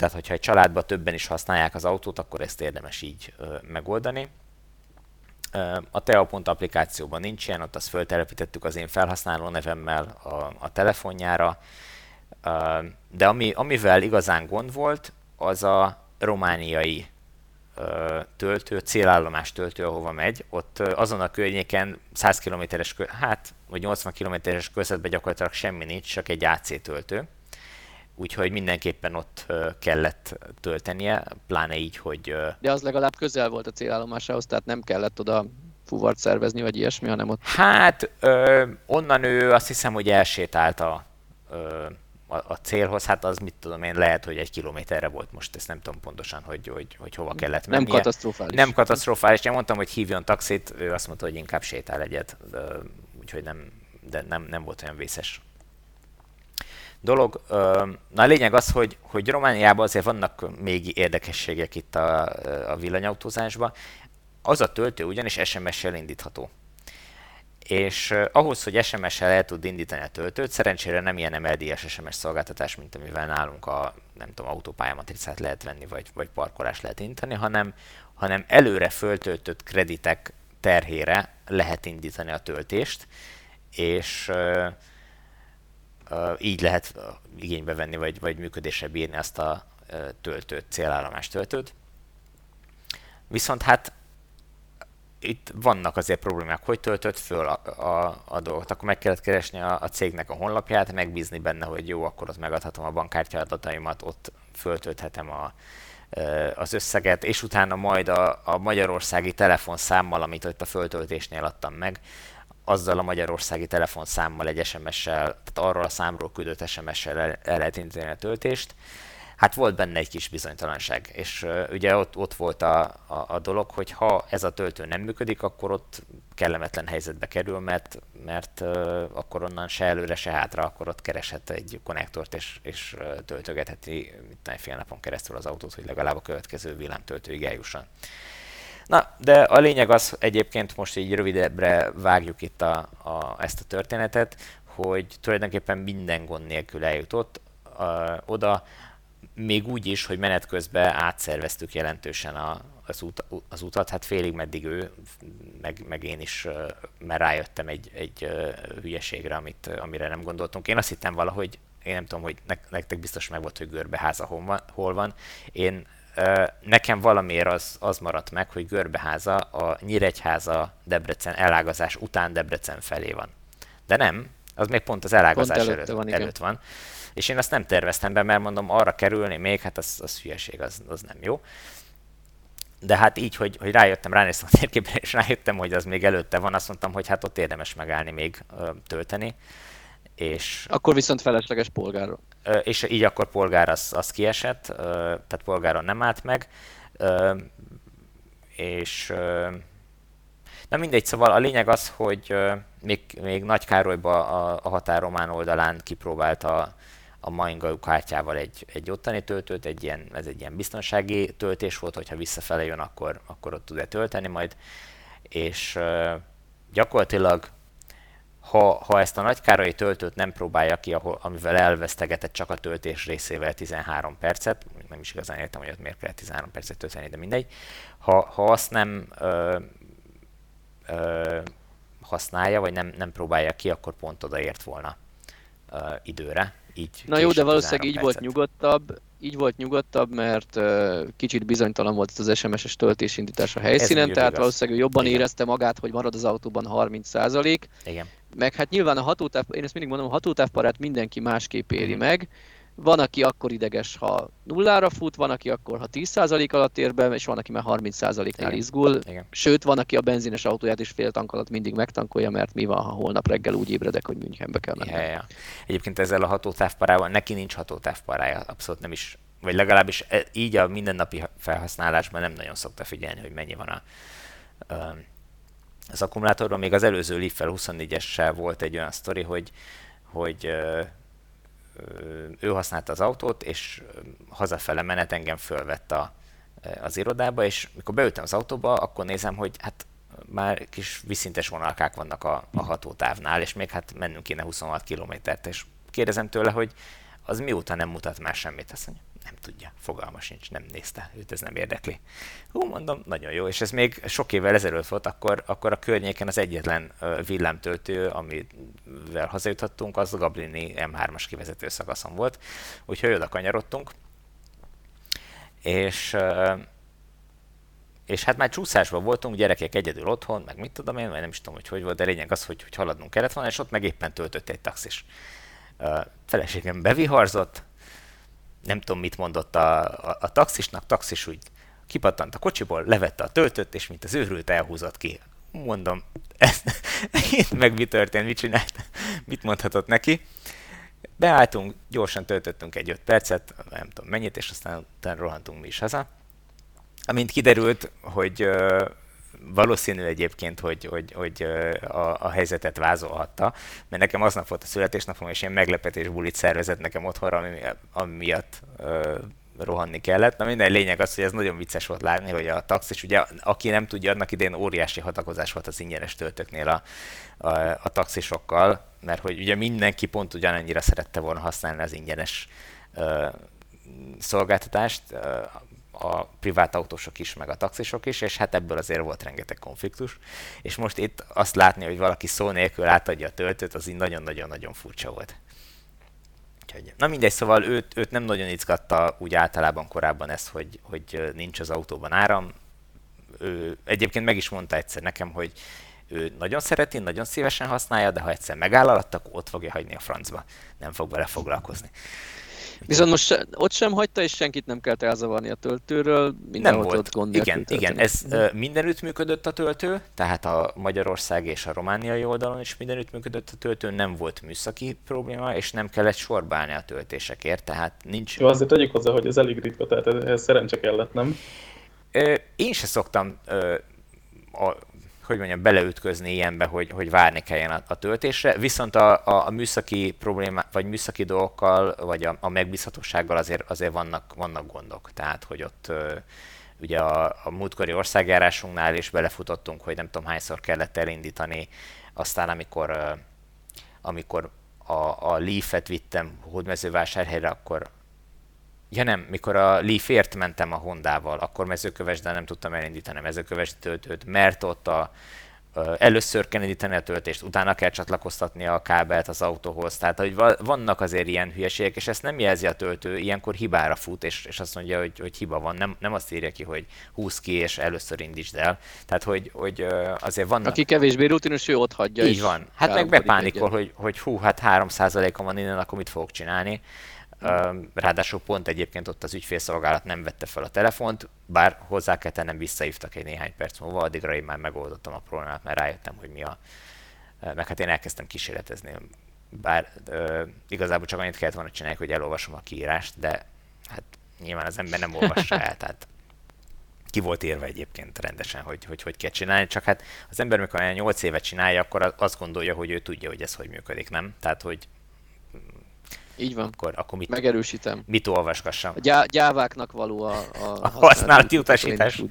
Tehát, hogyha egy családban többen is használják az autót, akkor ezt érdemes így ö, megoldani. A Teapont applikációban nincs ilyen, ott azt föltelepítettük az én felhasználó nevemmel a, a telefonjára, de ami, amivel igazán gond volt, az a romániai töltő, célállomás töltő, ahova megy, ott azon a környéken 100 km-es, hát, vagy 80 km-es körzetben gyakorlatilag semmi nincs, csak egy AC töltő úgyhogy mindenképpen ott kellett töltenie, pláne így, hogy... De az legalább közel volt a célállomásához, tehát nem kellett oda fuvart szervezni, vagy ilyesmi, hanem ott... Hát, ö, onnan ő azt hiszem, hogy elsétált a, ö, a, a célhoz, hát az mit tudom én, lehet, hogy egy kilométerre volt most, ezt nem tudom pontosan, hogy, hogy, hogy hova kellett mennie. Nem katasztrofális. Nem katasztrofális, én mondtam, hogy hívjon taxit, ő azt mondta, hogy inkább sétál egyet, úgyhogy nem, de nem, nem volt olyan vészes dolog. Na a lényeg az, hogy, hogy Romániában azért vannak még érdekességek itt a, a villanyautózásban. Az a töltő ugyanis SMS-sel indítható. És ahhoz, hogy SMS-sel el tud indítani a töltőt, szerencsére nem ilyen MLDS SMS szolgáltatás, mint amivel nálunk a nem tudom, autópályamatricát lehet venni, vagy, vagy parkolás lehet indítani, hanem, hanem előre föltöltött kreditek terhére lehet indítani a töltést, és így lehet igénybe venni, vagy, vagy működésre bírni azt a töltőt, célállomás töltőt. Viszont hát itt vannak azért problémák, hogy töltött föl a, a, a dolgot. Akkor meg kellett keresni a, a cégnek a honlapját, megbízni benne, hogy jó, akkor ott megadhatom a bankkártya adataimat, ott föltölthetem a, az összeget, és utána majd a, a magyarországi telefonszámmal, amit ott a föltöltésnél adtam meg, azzal a magyarországi telefonszámmal egy SMS-sel, tehát arról a számról küldött SMS-sel el, el lehet indítani a töltést. Hát volt benne egy kis bizonytalanság, és uh, ugye ott, ott volt a, a, a dolog, hogy ha ez a töltő nem működik, akkor ott kellemetlen helyzetbe kerül, mert, mert uh, akkor onnan se előre, se hátra, akkor ott kereshet egy konnektort, és, és uh, töltögetheti mit fél napon keresztül az autót, hogy legalább a következő villámtöltőig eljusson. Na, de a lényeg az egyébként most így rövidebbre vágjuk itt a, a, ezt a történetet, hogy tulajdonképpen minden gond nélkül eljutott a, oda, még úgy is, hogy menet közben átszerveztük jelentősen a, az, út, az utat, hát félig meddig ő, meg, meg én is, mert rájöttem egy, egy hülyeségre, amit, amire nem gondoltunk. Én azt hittem valahogy, én nem tudom, hogy nektek biztos meg volt, hogy görbeháza hol van, hol van. Én nekem valamiért az, az maradt meg, hogy Görbeháza a Nyíregyháza Debrecen elágazás után Debrecen felé van. De nem, az még pont az elágazás pont előtt, van, előtt van. És én azt nem terveztem be, mert mondom, arra kerülni még, hát az, az hülyeség, az, az nem jó. De hát így, hogy, hogy rájöttem, ránéztem a térképre, és rájöttem, hogy az még előtte van, azt mondtam, hogy hát ott érdemes megállni még ö, tölteni. És, akkor viszont felesleges polgárról. És így akkor polgár az, az kiesett, tehát polgáron nem állt meg. És Na mindegy, szóval a lényeg az, hogy még, még Nagy Károlyba a, a határomán oldalán kipróbálta a Mainga kártyával egy, egy ottani töltőt, egy ilyen, ez egy ilyen biztonsági töltés volt, hogyha visszafele jön, akkor, akkor ott tud-e tölteni majd, és gyakorlatilag ha, ha ezt a nagykárai töltőt nem próbálja ki, ahol, amivel elvesztegetett csak a töltés részével 13 percet, nem is igazán értem, hogy ott miért kell 13 percet tölteni, de mindegy, ha, ha azt nem ö, ö, használja, vagy nem, nem próbálja ki, akkor pont odaért volna ö, időre. Így Na jó, de valószínűleg így percet. volt nyugodtabb, így volt nyugodtabb, mert uh, kicsit bizonytalan volt az SMS-es töltésindítás a helyszínen, tehát igaz. valószínűleg jobban Igen. érezte magát, hogy marad az autóban 30 Igen. Meg hát nyilván a hatótáv, én ezt mindig mondom, a hatótávparát mindenki másképp éri meg, van, aki akkor ideges, ha nullára fut, van, aki akkor, ha 10% alatt ér be, és van, aki már 30%-nál izgul. Igen. Sőt, van, aki a benzines autóját is fél tank alatt mindig megtankolja, mert mi van, ha holnap reggel úgy ébredek, hogy Münchenbe kell menni. Ja, ja. Egyébként ezzel a hatótávparával neki nincs hatótávparája, abszolút nem is vagy legalábbis e, így a mindennapi felhasználásban nem nagyon szokta figyelni, hogy mennyi van a, az akkumulátorban. Még az előző Leaf 24-essel volt egy olyan sztori, hogy, hogy ő használta az autót, és hazafele menet engem fölvett a, az irodába, és mikor beültem az autóba, akkor nézem, hogy hát már kis viszintes vonalkák vannak a, a hatótávnál, és még hát mennünk kéne 26 kilométert, és kérdezem tőle, hogy az mióta nem mutat már semmit, azt mondja, nem tudja, fogalma sincs, nem nézte, őt. Ez nem érdekli. Hú, mondom, nagyon jó, és ez még sok évvel ezelőtt volt, akkor, akkor a környéken az egyetlen villámtöltő, amivel hazajuthattunk, az a Gablini M3-as kivezető szakaszon volt, úgyhogy oda kanyarodtunk, és és hát már csúszásban voltunk, gyerekek egyedül otthon, meg mit tudom én, vagy nem is tudom, hogy hogy volt, de lényeg az, hogy, hogy haladnunk kellett volna, és ott meg éppen töltött egy taxis. A feleségem beviharzott, nem tudom, mit mondott a, a, a taxisnak, taxis úgy kipattant a kocsiból, levette a töltőt, és mint az őrült elhúzott ki. Mondom, ez, <laughs> itt meg mi történt, mit csinált, mit mondhatott neki. Beálltunk, gyorsan töltöttünk egy 5 percet, nem tudom mennyit, és aztán utána rohantunk mi is haza. Amint kiderült, hogy valószínű egyébként, hogy, hogy, hogy a, a helyzetet vázolhatta, mert nekem aznap volt a születésnapom, és ilyen meglepetés bulit szervezett nekem otthonra, ami, ami miatt uh, rohanni kellett. Na minden lényeg az, hogy ez nagyon vicces volt látni, hogy a taxis, ugye aki nem tudja, annak idején óriási hatakozás volt az ingyenes töltőknél a, a, a taxisokkal, mert hogy ugye mindenki pont ugyanannyira szerette volna használni az ingyenes uh, szolgáltatást, a privát autósok is, meg a taxisok is, és hát ebből azért volt rengeteg konfliktus. És most itt azt látni, hogy valaki szó nélkül átadja a töltőt, az így nagyon-nagyon-nagyon furcsa volt. Úgyhogy, na mindegy, szóval őt, őt nem nagyon izgatta úgy általában korábban ez, hogy, hogy nincs az autóban áram. Ő egyébként meg is mondta egyszer nekem, hogy ő nagyon szereti, nagyon szívesen használja, de ha egyszer megáll alatt, akkor ott fogja hagyni a francba. Nem fog vele foglalkozni. Viszont most se, ott sem hagyta, és senkit nem kellett elzavarni a töltőről, minden nem volt. Ott gond igen, igen, ez uh, mindenütt működött a töltő, tehát a Magyarország és a romániai oldalon is mindenütt működött a töltő, nem volt műszaki probléma, és nem kellett sorbálni a töltésekért, tehát nincs... Jó, azért tegyük hozzá, hogy ez elég ritka, tehát ez szerencse kellett, nem? Én se szoktam a hogy mondjam, beleütközni ilyenbe, hogy, hogy várni kelljen a, a töltésre, viszont a, a, a műszaki problémák, vagy műszaki dolgokkal, vagy a, a megbízhatósággal azért, azért vannak, vannak gondok. Tehát, hogy ott ugye a, a múltkori országjárásunknál is belefutottunk, hogy nem tudom hányszor kellett elindítani, aztán amikor, amikor a, a Leaf-et vittem hódmezővásárhelyre, akkor Ja nem, mikor a Leaf-ért mentem a Hondával, akkor mezőkövesden nem tudtam elindítani a mezőkövesdi töltőt, mert ott a, először kell indítani a töltést, utána kell csatlakoztatni a kábelt az autóhoz. Tehát, hogy vannak azért ilyen hülyeségek, és ezt nem jelzi a töltő, ilyenkor hibára fut, és, és azt mondja, hogy, hogy hiba van. Nem, nem azt írja ki, hogy húz ki, és először indítsd el. Tehát, hogy, hogy azért vannak... Aki kevésbé rutinos, ő ott hagyja. Így van. Hát meg bepánikol, hogy, hogy hú, hát 3%-on van innen, akkor mit fogok csinálni. Ráadásul pont egyébként ott az ügyfélszolgálat nem vette fel a telefont, bár hozzá kell tennem, visszahívtak egy néhány perc múlva, addigra én már megoldottam a problémát, mert rájöttem, hogy mi a... Meg hát én elkezdtem kísérletezni, bár uh, igazából csak annyit kellett volna csinálni, hogy elolvasom a kiírást, de hát nyilván az ember nem olvassa el, tehát ki volt érve egyébként rendesen, hogy, hogy hogy kell csinálni, csak hát az ember, mikor olyan 8 évet csinálja, akkor azt gondolja, hogy ő tudja, hogy ez hogy működik, nem? Tehát, hogy így van. Akkor, akkor mit, Megerősítem. Mit olvasgassam? Gyá, gyáváknak való a, a, a használati utasítás.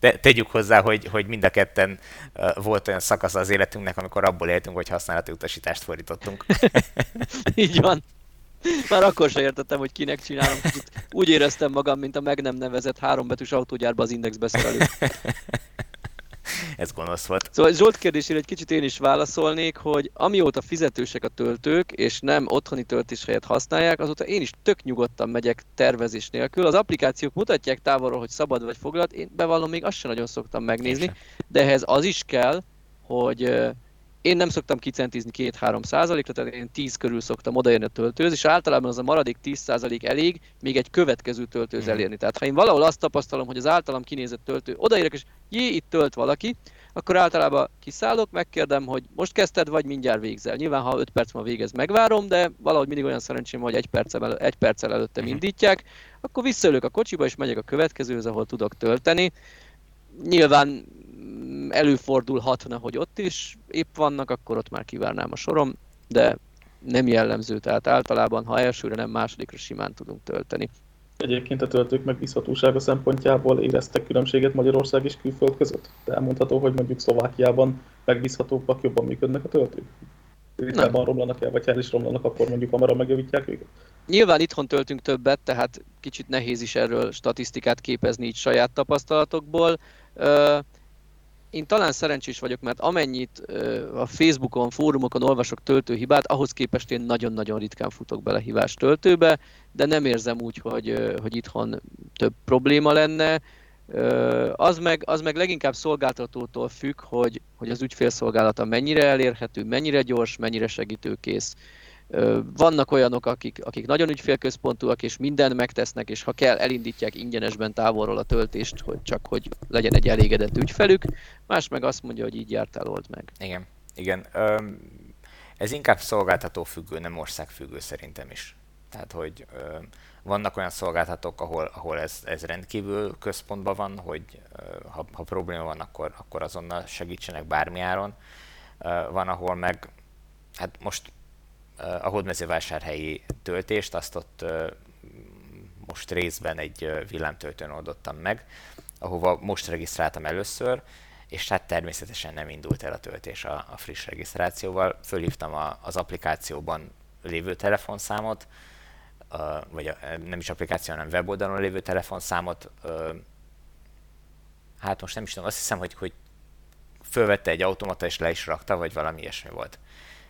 De tegyük hozzá, hogy, hogy mind a ketten uh, volt olyan szakasz az életünknek, amikor abból éltünk, hogy használati utasítást fordítottunk. Így van. Már akkor sem értettem, hogy kinek csinálom. Úgy éreztem magam, mint a meg nem nevezett hárombetűs autógyárba az index beszerelő. <laughs> ez gonosz volt. Szóval Zsolt kérdésére egy kicsit én is válaszolnék, hogy amióta fizetősek a töltők, és nem otthoni töltés helyett használják, azóta én is tök nyugodtan megyek tervezés nélkül. Az applikációk mutatják távolról, hogy szabad vagy foglalt, én bevallom, még azt sem nagyon szoktam megnézni, de ehhez az is kell, hogy én nem szoktam kicentizni 2-3 százalékra, tehát én 10 körül szoktam odaérni a töltőz, és általában az a maradék 10 százalék elég még egy következő töltőz mhm. elérni. Tehát ha én valahol azt tapasztalom, hogy az általam kinézett töltő odaérek, és jé, itt tölt valaki, akkor általában kiszállok, megkérdem, hogy most kezdted, vagy mindjárt végzel. Nyilván, ha 5 perc ma végez, megvárom, de valahogy mindig olyan szerencsém, hogy egy perccel, egy perccel előtte mhm. indítják, akkor visszaülök a kocsiba, és megyek a következőhöz, ahol tudok tölteni. Nyilván előfordulhatna, hogy ott is épp vannak, akkor ott már kivárnám a sorom, de nem jellemző, tehát általában, ha elsőre nem másodikra simán tudunk tölteni. Egyébként a töltők megbízhatósága szempontjából éreztek különbséget Magyarország és külföld között? De elmondható, hogy mondjuk Szlovákiában megbízhatóbbak, jobban működnek a töltők? Ritkábban romlanak el, vagy el is romlanak, akkor mondjuk hamarabb megjavítják őket? Nyilván itthon töltünk többet, tehát kicsit nehéz is erről statisztikát képezni így saját tapasztalatokból én talán szerencsés vagyok, mert amennyit a Facebookon, fórumokon olvasok töltőhibát, ahhoz képest én nagyon-nagyon ritkán futok bele hívás töltőbe, de nem érzem úgy, hogy, hogy itthon több probléma lenne. Az meg, az meg leginkább szolgáltatótól függ, hogy, hogy az ügyfélszolgálata mennyire elérhető, mennyire gyors, mennyire segítőkész. Vannak olyanok, akik, akik nagyon ügyfélközpontúak, és mindent megtesznek, és ha kell, elindítják ingyenesben távolról a töltést, hogy csak hogy legyen egy elégedett ügyfelük. Más meg azt mondja, hogy így jártál, old meg. Igen, igen. Ez inkább szolgáltató függő, nem ország függő szerintem is. Tehát, hogy vannak olyan szolgáltatók, ahol, ahol ez, ez rendkívül központban van, hogy ha, ha probléma van, akkor, akkor azonnal segítsenek bármi áron. Van, ahol meg, hát most a hódmezővásárhelyi töltést, azt ott most részben egy villámtöltőn oldottam meg, ahova most regisztráltam először, és hát természetesen nem indult el a töltés a, a friss regisztrációval. Fölhívtam a, az applikációban lévő telefonszámot, vagy a, nem is applikáció, hanem weboldalon lévő telefonszámot. Hát most nem is tudom, azt hiszem, hogy, hogy fölvette egy automata és le is rakta, vagy valami ilyesmi volt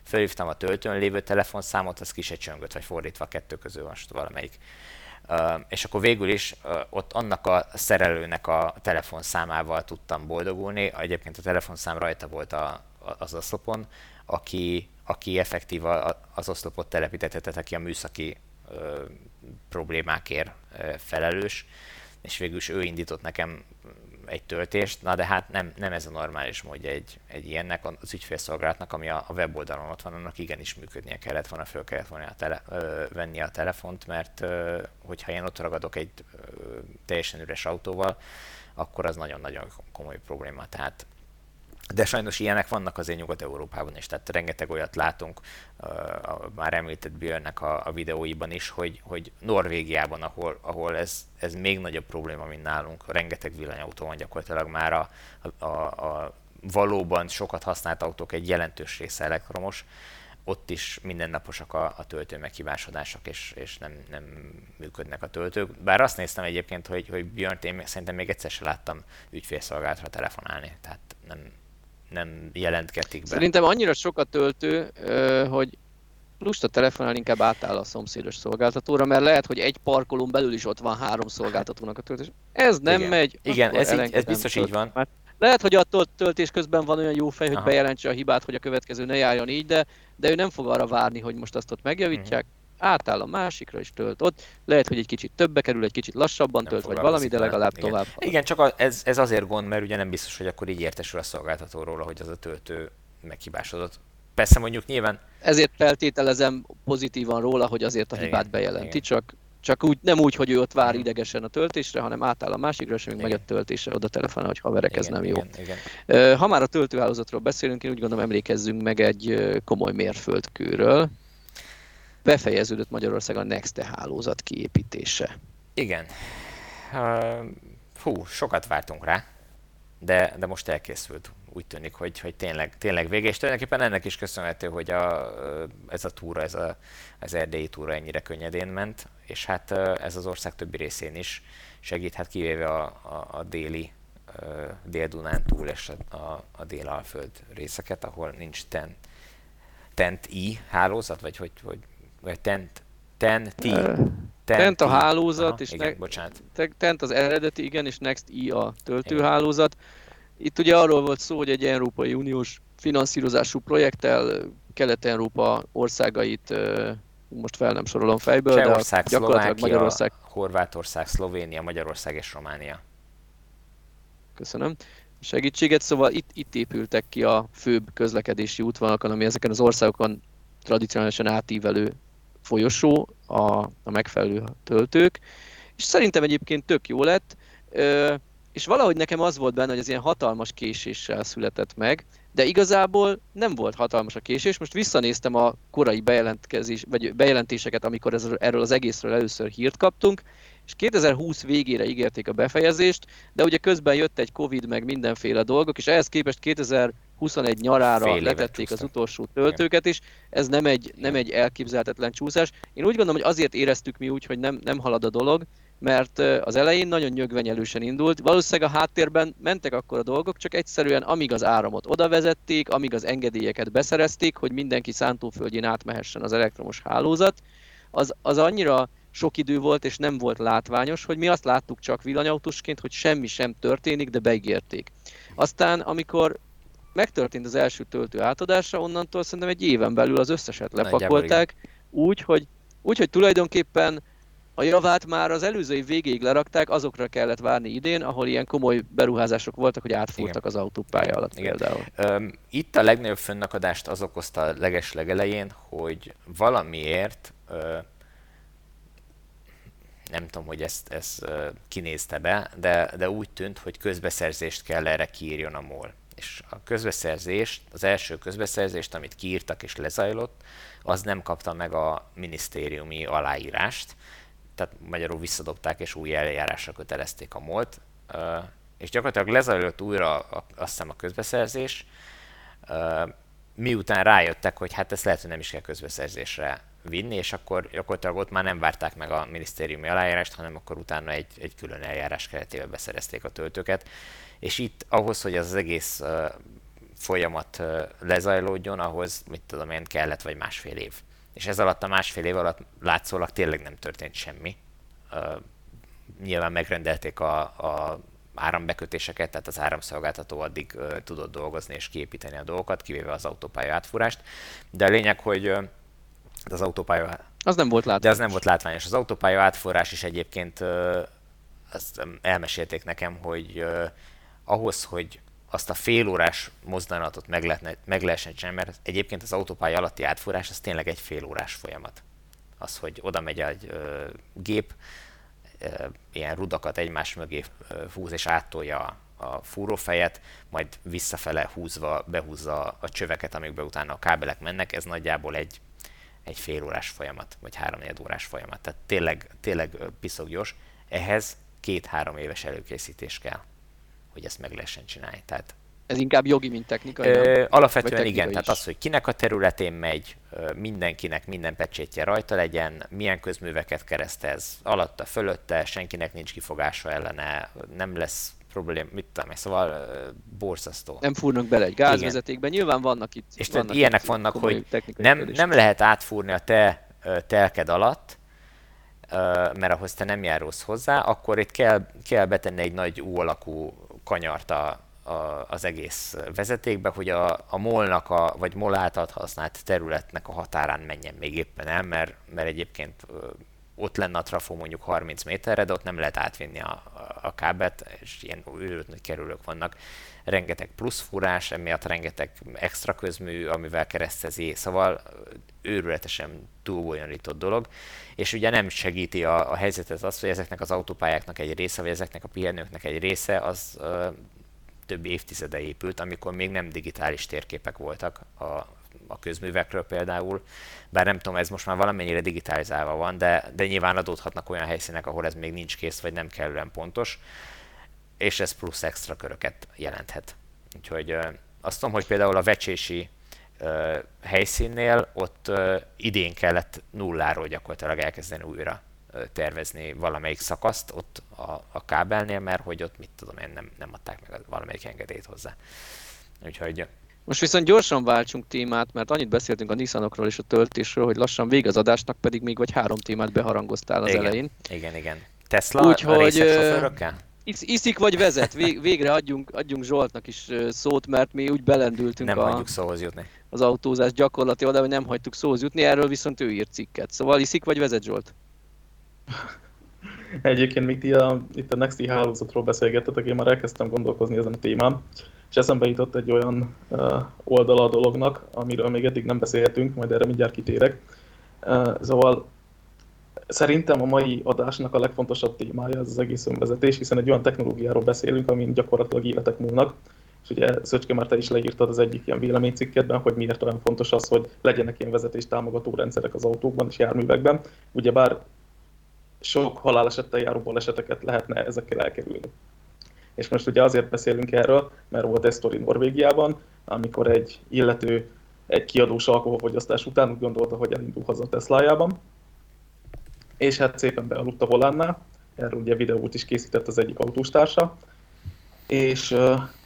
felhívtam a töltőn lévő telefonszámot, az ki se csöngött, vagy fordítva a kettő közül van valamelyik. Uh, és akkor végül is uh, ott annak a szerelőnek a telefonszámával tudtam boldogulni. Egyébként a telefonszám rajta volt a, a, az oszlopon, aki, aki effektív a, az oszlopot telepítette, tehát aki a műszaki uh, problémákért felelős, és végül is ő indított nekem egy töltést, na de hát nem, nem ez a normális módja egy, egy ilyennek, az ügyfélszolgálatnak, ami a, a weboldalon ott van, annak igenis működnie kellett volna, föl kellett volna a tele, ö, venni a telefont, mert ö, hogyha én ott ragadok egy ö, teljesen üres autóval, akkor az nagyon-nagyon komoly probléma. Tehát de sajnos ilyenek vannak azért Nyugat-Európában is, tehát rengeteg olyat látunk, uh, már említett Björnnek a, a videóiban is, hogy, hogy Norvégiában, ahol, ahol ez, ez még nagyobb probléma, mint nálunk, rengeteg villanyautó van gyakorlatilag már a, a, a valóban sokat használt autók egy jelentős része elektromos, ott is mindennaposak a, a töltő meghibásodások, és, és nem, nem működnek a töltők. Bár azt néztem egyébként, hogy, hogy Björnt én szerintem még egyszer sem láttam ügyfélszolgálatra telefonálni, tehát nem, nem jelentketik be. Szerintem annyira sok a töltő, hogy lusta telefonálni inkább átáll a szomszédos szolgáltatóra, mert lehet, hogy egy parkolón belül is ott van három szolgáltatónak a töltés. Ez nem Igen. megy. Igen, ez, így, ez biztos így van. Már lehet, hogy a töltés közben van olyan jó fej, hogy Aha. bejelentse a hibát, hogy a következő ne járjon így, de, de ő nem fog arra várni, hogy most azt ott megjavítják. Uh-huh átáll a másikra és tölt ott. Lehet, hogy egy kicsit többe kerül, egy kicsit lassabban nem tölt, vagy valami, de legalább igen. tovább. Igen, csak ez, ez azért gond, mert ugye nem biztos, hogy akkor így értesül a szolgáltató róla, hogy az a töltő meghibásodott. Persze mondjuk nyilván... Ezért feltételezem pozitívan róla, hogy azért a hibát igen, bejelenti, igen. csak csak úgy, nem úgy, hogy ő ott vár idegesen a töltésre, hanem átáll a másikra, és még megy a töltésre, oda telefonál, hogy haverek, ez nem jó. Igen, igen. Ha már a töltőhálózatról beszélünk, én úgy gondolom emlékezzünk meg egy komoly mérföldkőről befejeződött Magyarországon a Nexte hálózat kiépítése. Igen. Hú, sokat vártunk rá, de, de most elkészült. Úgy tűnik, hogy, hogy tényleg, tényleg vége, és tulajdonképpen ennek is köszönhető, hogy a, ez a túra, ez a, az erdélyi túra ennyire könnyedén ment, és hát ez az ország többi részén is segít, hát kivéve a, a, a déli Dél-Dunán túl és a, a Dél-Alföld részeket, ahol nincs ten, tent-i hálózat, vagy hogy, hogy vagy Tent, Ten, T. Tent a hálózat, Aha, és igen, ne, bocsánat. Tent az eredeti, igen, és Next I a töltőhálózat. Itt ugye arról volt szó, hogy egy Európai Uniós finanszírozású projekttel Kelet-Európa országait most fel nem sorolom fejből, Csehország, de gyakorlatilag Szlovákia, Magyarország, Horvátország, Szlovénia, Magyarország és Románia. Köszönöm. segítséget, szóval itt, itt épültek ki a főbb közlekedési útvonalakon, ami ezeken az országokon tradicionálisan átívelő folyosó, a, a megfelelő töltők, és szerintem egyébként tök jó lett, és valahogy nekem az volt benne, hogy ez ilyen hatalmas késéssel született meg, de igazából nem volt hatalmas a késés. Most visszanéztem a korai bejelentkezés, vagy bejelentéseket, amikor ez, erről az egészről először hírt kaptunk, és 2020 végére ígérték a befejezést, de ugye közben jött egy Covid, meg mindenféle dolgok, és ehhez képest 2021 nyarára Fél letették az utolsó töltőket is. Ez nem egy, nem egy elképzelhetetlen csúszás. Én úgy gondolom, hogy azért éreztük mi úgy, hogy nem, nem halad a dolog, mert az elején nagyon nyögvenyelősen indult. Valószínűleg a háttérben mentek akkor a dolgok, csak egyszerűen amíg az áramot oda vezették, amíg az engedélyeket beszerezték, hogy mindenki szántóföldjén átmehessen az elektromos hálózat, az, az annyira sok idő volt, és nem volt látványos, hogy mi azt láttuk csak villanyautósként, hogy semmi sem történik, de beígérték. Aztán, amikor megtörtént az első töltő átadása, onnantól szerintem egy éven belül az összeset lepakolták, úgy, hogy, úgy, hogy tulajdonképpen a javát már az előző év végéig lerakták, azokra kellett várni idén, ahol ilyen komoly beruházások voltak, hogy átfúrtak Igen. az autópálya alatt Igen. például. Um, itt a legnagyobb fönnakadást az okozta a leges legelején, hogy valamiért uh, nem tudom, hogy ezt, ezt uh, kinézte be, de, de úgy tűnt, hogy közbeszerzést kell erre kiírjon a MOL. És a közbeszerzést, az első közbeszerzést, amit kiírtak és lezajlott, az nem kapta meg a minisztériumi aláírást, tehát magyarul visszadobták és új eljárásra kötelezték a MOL-t, és gyakorlatilag lezajlott újra azt hiszem a közbeszerzés, miután rájöttek, hogy hát ezt lehet, hogy nem is kell közbeszerzésre vinni, és akkor gyakorlatilag ott már nem várták meg a minisztériumi aláírást, hanem akkor utána egy, egy külön eljárás keretében beszerezték a töltőket. És itt ahhoz, hogy az, egész folyamat lezajlódjon, ahhoz, mit tudom én, kellett vagy másfél év és ez alatt a másfél év alatt látszólag tényleg nem történt semmi. Uh, nyilván megrendelték a, a árambekötéseket, tehát az áramszolgáltató addig uh, tudott dolgozni és kiépíteni a dolgokat, kivéve az autópálya átfúrást. De a lényeg, hogy uh, az autópálya... Az nem volt látványos. De az nem volt látványos. Az autópálya átfúrás is egyébként uh, azt elmesélték nekem, hogy uh, ahhoz, hogy azt a félórás mozdanatot meg, lehetne, meg lehessen csinálni, mert egyébként az autópálya alatti átfúrás az tényleg egy félórás folyamat. Az, hogy oda megy egy ö, gép, ö, ilyen rudakat egymás mögé húz és áttolja a, fúrófejet, majd visszafele húzva behúzza a csöveket, amikbe utána a kábelek mennek, ez nagyjából egy, egy félórás folyamat, vagy három órás folyamat. Tehát tényleg, tényleg piszok gyors. Ehhez két-három éves előkészítés kell hogy ezt meg lehessen csinálni. Tehát, ez inkább jogi, mint technikai? Ö, alapvetően igen, is. tehát az, hogy kinek a területén megy, mindenkinek minden pecsétje rajta legyen, milyen közműveket keresztez, alatta, fölötte, senkinek nincs kifogása ellene, nem lesz problém, mit tudom szóval borzasztó. Nem fúrnak bele egy gázvezetékben, nyilván vannak itt. És vannak ilyenek itt vannak, hogy nem, nem lehet átfúrni a te telked alatt, mert ahhoz te nem járulsz hozzá, akkor itt kell, kell betenni egy nagy U alakú kanyart a, a, az egész vezetékbe, hogy a, a molnak, a, vagy mol által használt területnek a határán menjen még éppen el, mert, mert egyébként ott lenne a trafó mondjuk 30 méterre, de ott nem lehet átvinni a, a kábet, és ilyen őrült nagy kerülők vannak. Rengeteg plusz fúrás, emiatt rengeteg extra közmű, amivel keresztezi, szóval őrületesen túlbonyolított dolog, és ugye nem segíti a, a helyzetet az, hogy ezeknek az autópályáknak egy része, vagy ezeknek a pihenőknek egy része, az ö, több évtizede épült, amikor még nem digitális térképek voltak a, a közművekről például, bár nem tudom, ez most már valamennyire digitalizálva van, de, de nyilván adódhatnak olyan helyszínek, ahol ez még nincs kész, vagy nem kellően pontos, és ez plusz extra köröket jelenthet. Úgyhogy azt tudom, hogy például a vecsési helyszínnél ott idén kellett nulláról gyakorlatilag elkezdeni újra tervezni valamelyik szakaszt ott a, a kábelnél, mert hogy ott mit tudom én, nem, nem adták meg valamelyik engedélyt hozzá. Úgyhogy most viszont gyorsan váltsunk témát, mert annyit beszéltünk a Nissanokról és a töltésről, hogy lassan vég az adásnak, pedig még vagy három témát beharangoztál az igen, elején. Igen, igen. Tesla Úgy, a hogy, sofőrökkel? Iszik vagy vezet, végre adjunk, adjunk Zsoltnak is szót, mert mi úgy belendültünk nem a, szóhoz jutni. az autózás gyakorlati oda, hogy nem hagytuk szóhoz jutni, erről viszont ő írt cikket. Szóval iszik vagy vezet Zsolt? <laughs> Egyébként még ti a, itt a Nexti hálózatról beszélgettetek, én már elkezdtem gondolkozni ezen a témán, és eszembe jutott egy olyan uh, oldala a dolognak, amiről még eddig nem beszélhetünk, majd erre mindjárt kitérek. Uh, szóval szerintem a mai adásnak a legfontosabb témája ez az egész önvezetés, hiszen egy olyan technológiáról beszélünk, amin gyakorlatilag életek múlnak, és ugye Szöcske már te is leírtad az egyik ilyen véleménycikkedben, hogy miért olyan fontos az, hogy legyenek ilyen vezetés támogató rendszerek az autókban és járművekben. Ugyebár sok halálesettel járó baleseteket lehetne ezekkel elkerülni. És most ugye azért beszélünk erről, mert volt ez sztori Norvégiában, amikor egy illető egy kiadós alkoholfogyasztás után úgy gondolta, hogy elindul haza Teslájában, és hát szépen bealudt a volánnál, erről ugye videót is készített az egyik autóstársa, és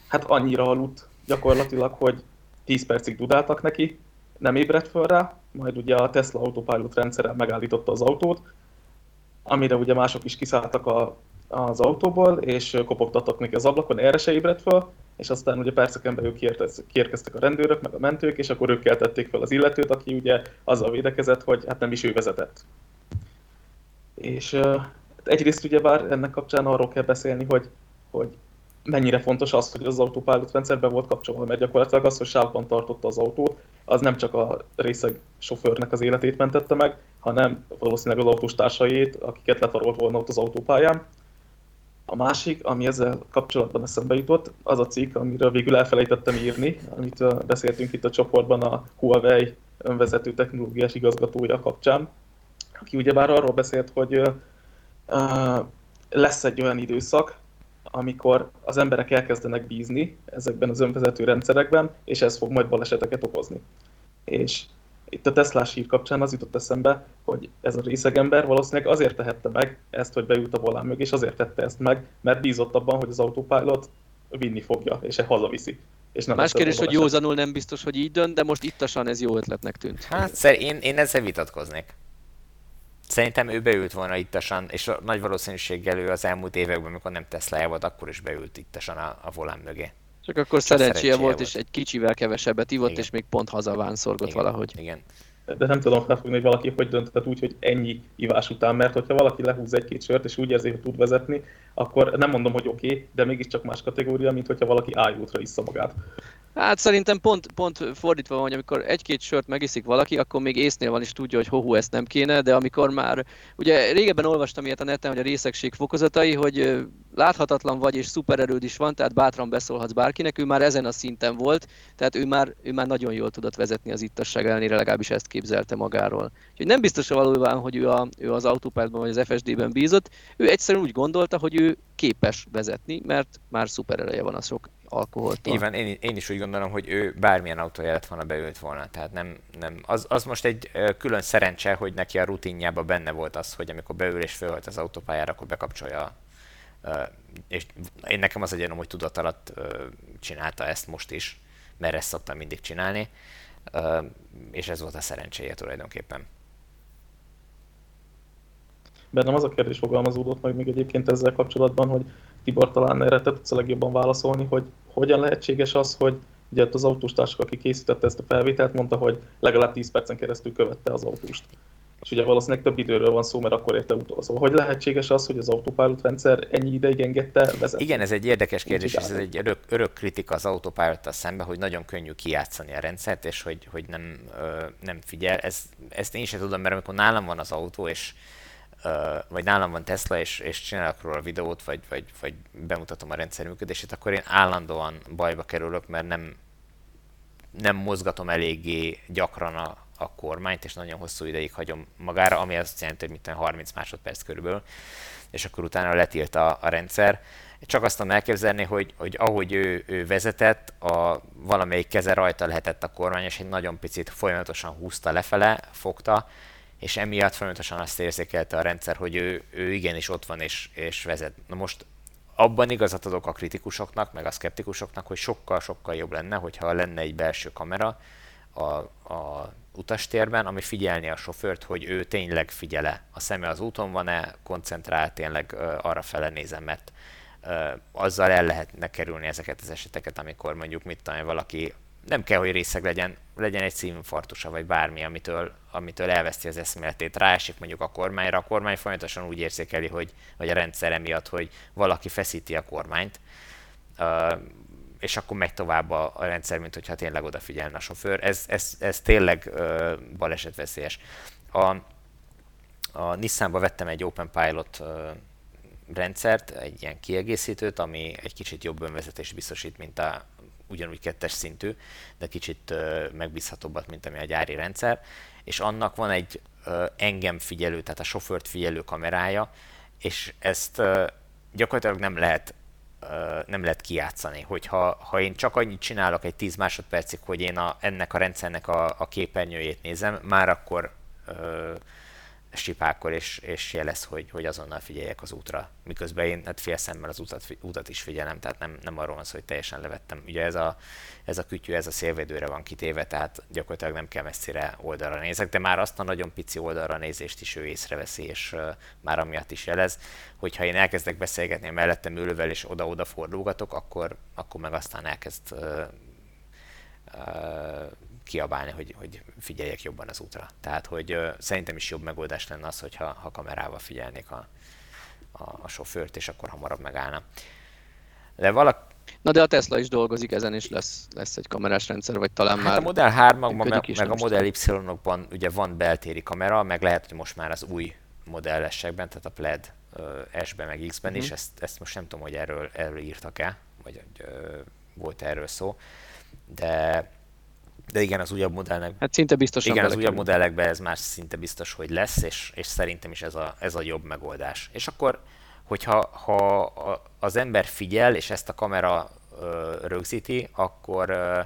hát annyira aludt gyakorlatilag, hogy 10 percig dudáltak neki, nem ébredt föl rá, majd ugye a Tesla Autopilot rendszerrel megállította az autót, amire ugye mások is kiszálltak a, az autóból, és kopogtattak neki az ablakon, erre se ébredt föl, és aztán ugye perceken belül kiérkeztek a rendőrök, meg a mentők, és akkor ők keltették fel az illetőt, aki ugye azzal védekezett, hogy hát nem is ő vezetett. És egyrészt ugye bár ennek kapcsán arról kell beszélni, hogy, hogy mennyire fontos az, hogy az autopilot rendszerbe volt kapcsolva, mert gyakorlatilag az, hogy sávban tartotta az autót, az nem csak a részeg sofőrnek az életét mentette meg, hanem valószínűleg az autós társait, akiket letarolt volna ott az autópályán. A másik, ami ezzel kapcsolatban eszembe jutott, az a cikk, amiről végül elfelejtettem írni, amit beszéltünk itt a csoportban a Huawei önvezető technológiás igazgatója kapcsán, aki ugyebár arról beszélt, hogy uh, lesz egy olyan időszak, amikor az emberek elkezdenek bízni ezekben az önvezető rendszerekben, és ez fog majd baleseteket okozni. És itt a Tesla hír kapcsán az jutott eszembe, hogy ez a részegember valószínűleg azért tehette meg ezt, hogy beült a volán mögé, és azért tette ezt meg, mert bízott abban, hogy az autopilot vinni fogja, és hazaviszi. És nem Más kérdés, hogy józanul nem biztos, hogy így dönt, de most ittasan ez jó ötletnek tűnt. Hát szer, én, én ezzel vitatkoznék. Szerintem ő beült volna ittasan, és nagy valószínűséggel ő az elmúlt években, amikor nem tesla volt, akkor is beült ittasan a, a volán mögé. Csak akkor Csak szerencséje, szerencséje volt, volt, és egy kicsivel kevesebbet ivott, Igen. és még pont hazaván szorgott Igen. valahogy. Igen. De nem tudom felfogni, hogy valaki hogy döntött úgy, hogy ennyi ivás után, mert hogyha valaki lehúz egy-két sört, és úgy érzi, hogy tud vezetni, akkor nem mondom, hogy oké, okay, de mégiscsak más kategória, mint hogyha valaki ájútra issza magát. Hát szerintem pont, pont fordítva van, hogy amikor egy-két sört megiszik valaki, akkor még észnél van és tudja, hogy hohu ezt nem kéne, de amikor már, ugye régebben olvastam ilyet a neten, hogy a részegség fokozatai, hogy láthatatlan vagy és szupererőd is van, tehát bátran beszólhatsz bárkinek, ő már ezen a szinten volt, tehát ő már, ő már nagyon jól tudott vezetni az ittasság ellenére, legalábbis ezt képzelte magáról. Úgyhogy nem biztos a valójában, hogy ő, a, ő az autópártban vagy az FSD-ben bízott, ő egyszerűen úgy gondolta, hogy ő képes vezetni, mert már szuperereje van a sok alkoholtól. Így én, én is úgy gondolom, hogy ő bármilyen autója lett volna, beült volna. Tehát nem, nem, az, az most egy külön szerencse, hogy neki a rutinjában benne volt az, hogy amikor beül és fölhalt az autópályára, akkor bekapcsolja és én nekem az egy hogy tudat alatt csinálta ezt most is, mert ezt szoktam mindig csinálni, és ez volt a szerencséje tulajdonképpen. Bennem az a kérdés fogalmazódott meg még egyébként ezzel kapcsolatban, hogy Tibor talán erre te tudsz a legjobban válaszolni, hogy hogyan lehetséges az, hogy ugye az autóstársak, aki készítette ezt a felvételt, mondta, hogy legalább 10 percen keresztül követte az autóst. És ugye valószínűleg több időről van szó, mert akkor érte utol. Szóval hogy lehetséges az, hogy az autopilot rendszer ennyi ideig engedte vezetni? Igen, ez egy érdekes kérdés, és ez egy örök, örök kritika az autopilot szemben, hogy nagyon könnyű kijátszani a rendszert, és hogy, hogy nem, nem figyel. Ez, ezt én sem tudom, mert amikor nálam van az autó, és vagy nálam van Tesla, és, és csinálok róla videót, vagy, vagy, vagy bemutatom a rendszer működését, akkor én állandóan bajba kerülök, mert nem, nem mozgatom eléggé gyakran a, a kormányt, és nagyon hosszú ideig hagyom magára, ami azt jelenti, hogy mint 30 másodperc körülbelül, és akkor utána letilt a, a rendszer. Csak azt tudom elképzelni, hogy, hogy ahogy ő, ő vezetett, a valamelyik keze rajta lehetett a kormány, és egy nagyon picit folyamatosan húzta lefele, fogta, és emiatt folyamatosan azt érzékelte a rendszer, hogy ő, ő igenis ott van és, és vezet. Na most abban igazat adok a kritikusoknak, meg a szkeptikusoknak, hogy sokkal-sokkal jobb lenne, hogyha lenne egy belső kamera a, a utastérben, ami figyelni a sofőrt, hogy ő tényleg figyele. A szeme az úton van-e, koncentrál, tényleg arra fele nézem, mert azzal el lehetne kerülni ezeket az eseteket, amikor mondjuk mit tudom, valaki nem kell, hogy részeg legyen, legyen egy szívinfarktusa, vagy bármi, amitől, amitől elveszti az eszméletét, ráesik mondjuk a kormányra, a kormány folyamatosan úgy érzékeli, hogy, vagy a rendszer emiatt, hogy valaki feszíti a kormányt, és akkor megy tovább a, a rendszer, mint hogyha tényleg odafigyelne a sofőr. Ez, ez, ez tényleg uh, balesetveszélyes. A, a Nissanba vettem egy Open Pilot uh, rendszert, egy ilyen kiegészítőt, ami egy kicsit jobb önvezetést biztosít, mint a ugyanúgy kettes szintű, de kicsit megbízhatóbbat, mint ami a gyári rendszer, és annak van egy engem figyelő, tehát a sofőrt figyelő kamerája, és ezt gyakorlatilag nem lehet nem lehet kijátszani. Hogyha ha én csak annyit csinálok egy 10 másodpercig, hogy én a, ennek a rendszernek a, a képernyőjét nézem, már akkor sipákol és, és jelez, hogy, hogy azonnal figyeljek az útra. Miközben én hát fél szemmel az utat, utat is figyelem, tehát nem, nem arról van szó, hogy teljesen levettem. Ugye ez a, ez a kütyű, ez a szélvédőre van kitéve, tehát gyakorlatilag nem kell messzire oldalra nézek, de már azt a nagyon pici oldalra nézést is ő észreveszi, és uh, már amiatt is jelez, hogyha én elkezdek beszélgetni a mellettem ülővel, és oda-oda fordulgatok, akkor, akkor meg aztán elkezd uh, uh, kiabálni, hogy, hogy figyeljek jobban az útra. Tehát, hogy uh, szerintem is jobb megoldás lenne az, hogyha ha kamerával figyelnék a, a, a sofőrt, és akkor hamarabb megállna. De valak... Na de a Tesla is dolgozik ezen, és lesz, lesz egy kamerás rendszer, vagy talán hát már... a Model 3 meg, meg a Model Y-okban ugye van beltéri kamera, meg lehet, hogy most már az új modellesekben, tehát a Plaid S-ben, meg X-ben uh-huh. is, ezt, ezt most nem tudom, hogy erről, erről írtak-e, vagy hogy volt erről szó, de de igen, az újabb modellnek... Hát szinte biztos. Igen, az újabb modellekben ez már szinte biztos, hogy lesz, és, és szerintem is ez a, ez a jobb megoldás. És akkor, hogyha ha az ember figyel, és ezt a kamera ö, rögzíti, akkor ö,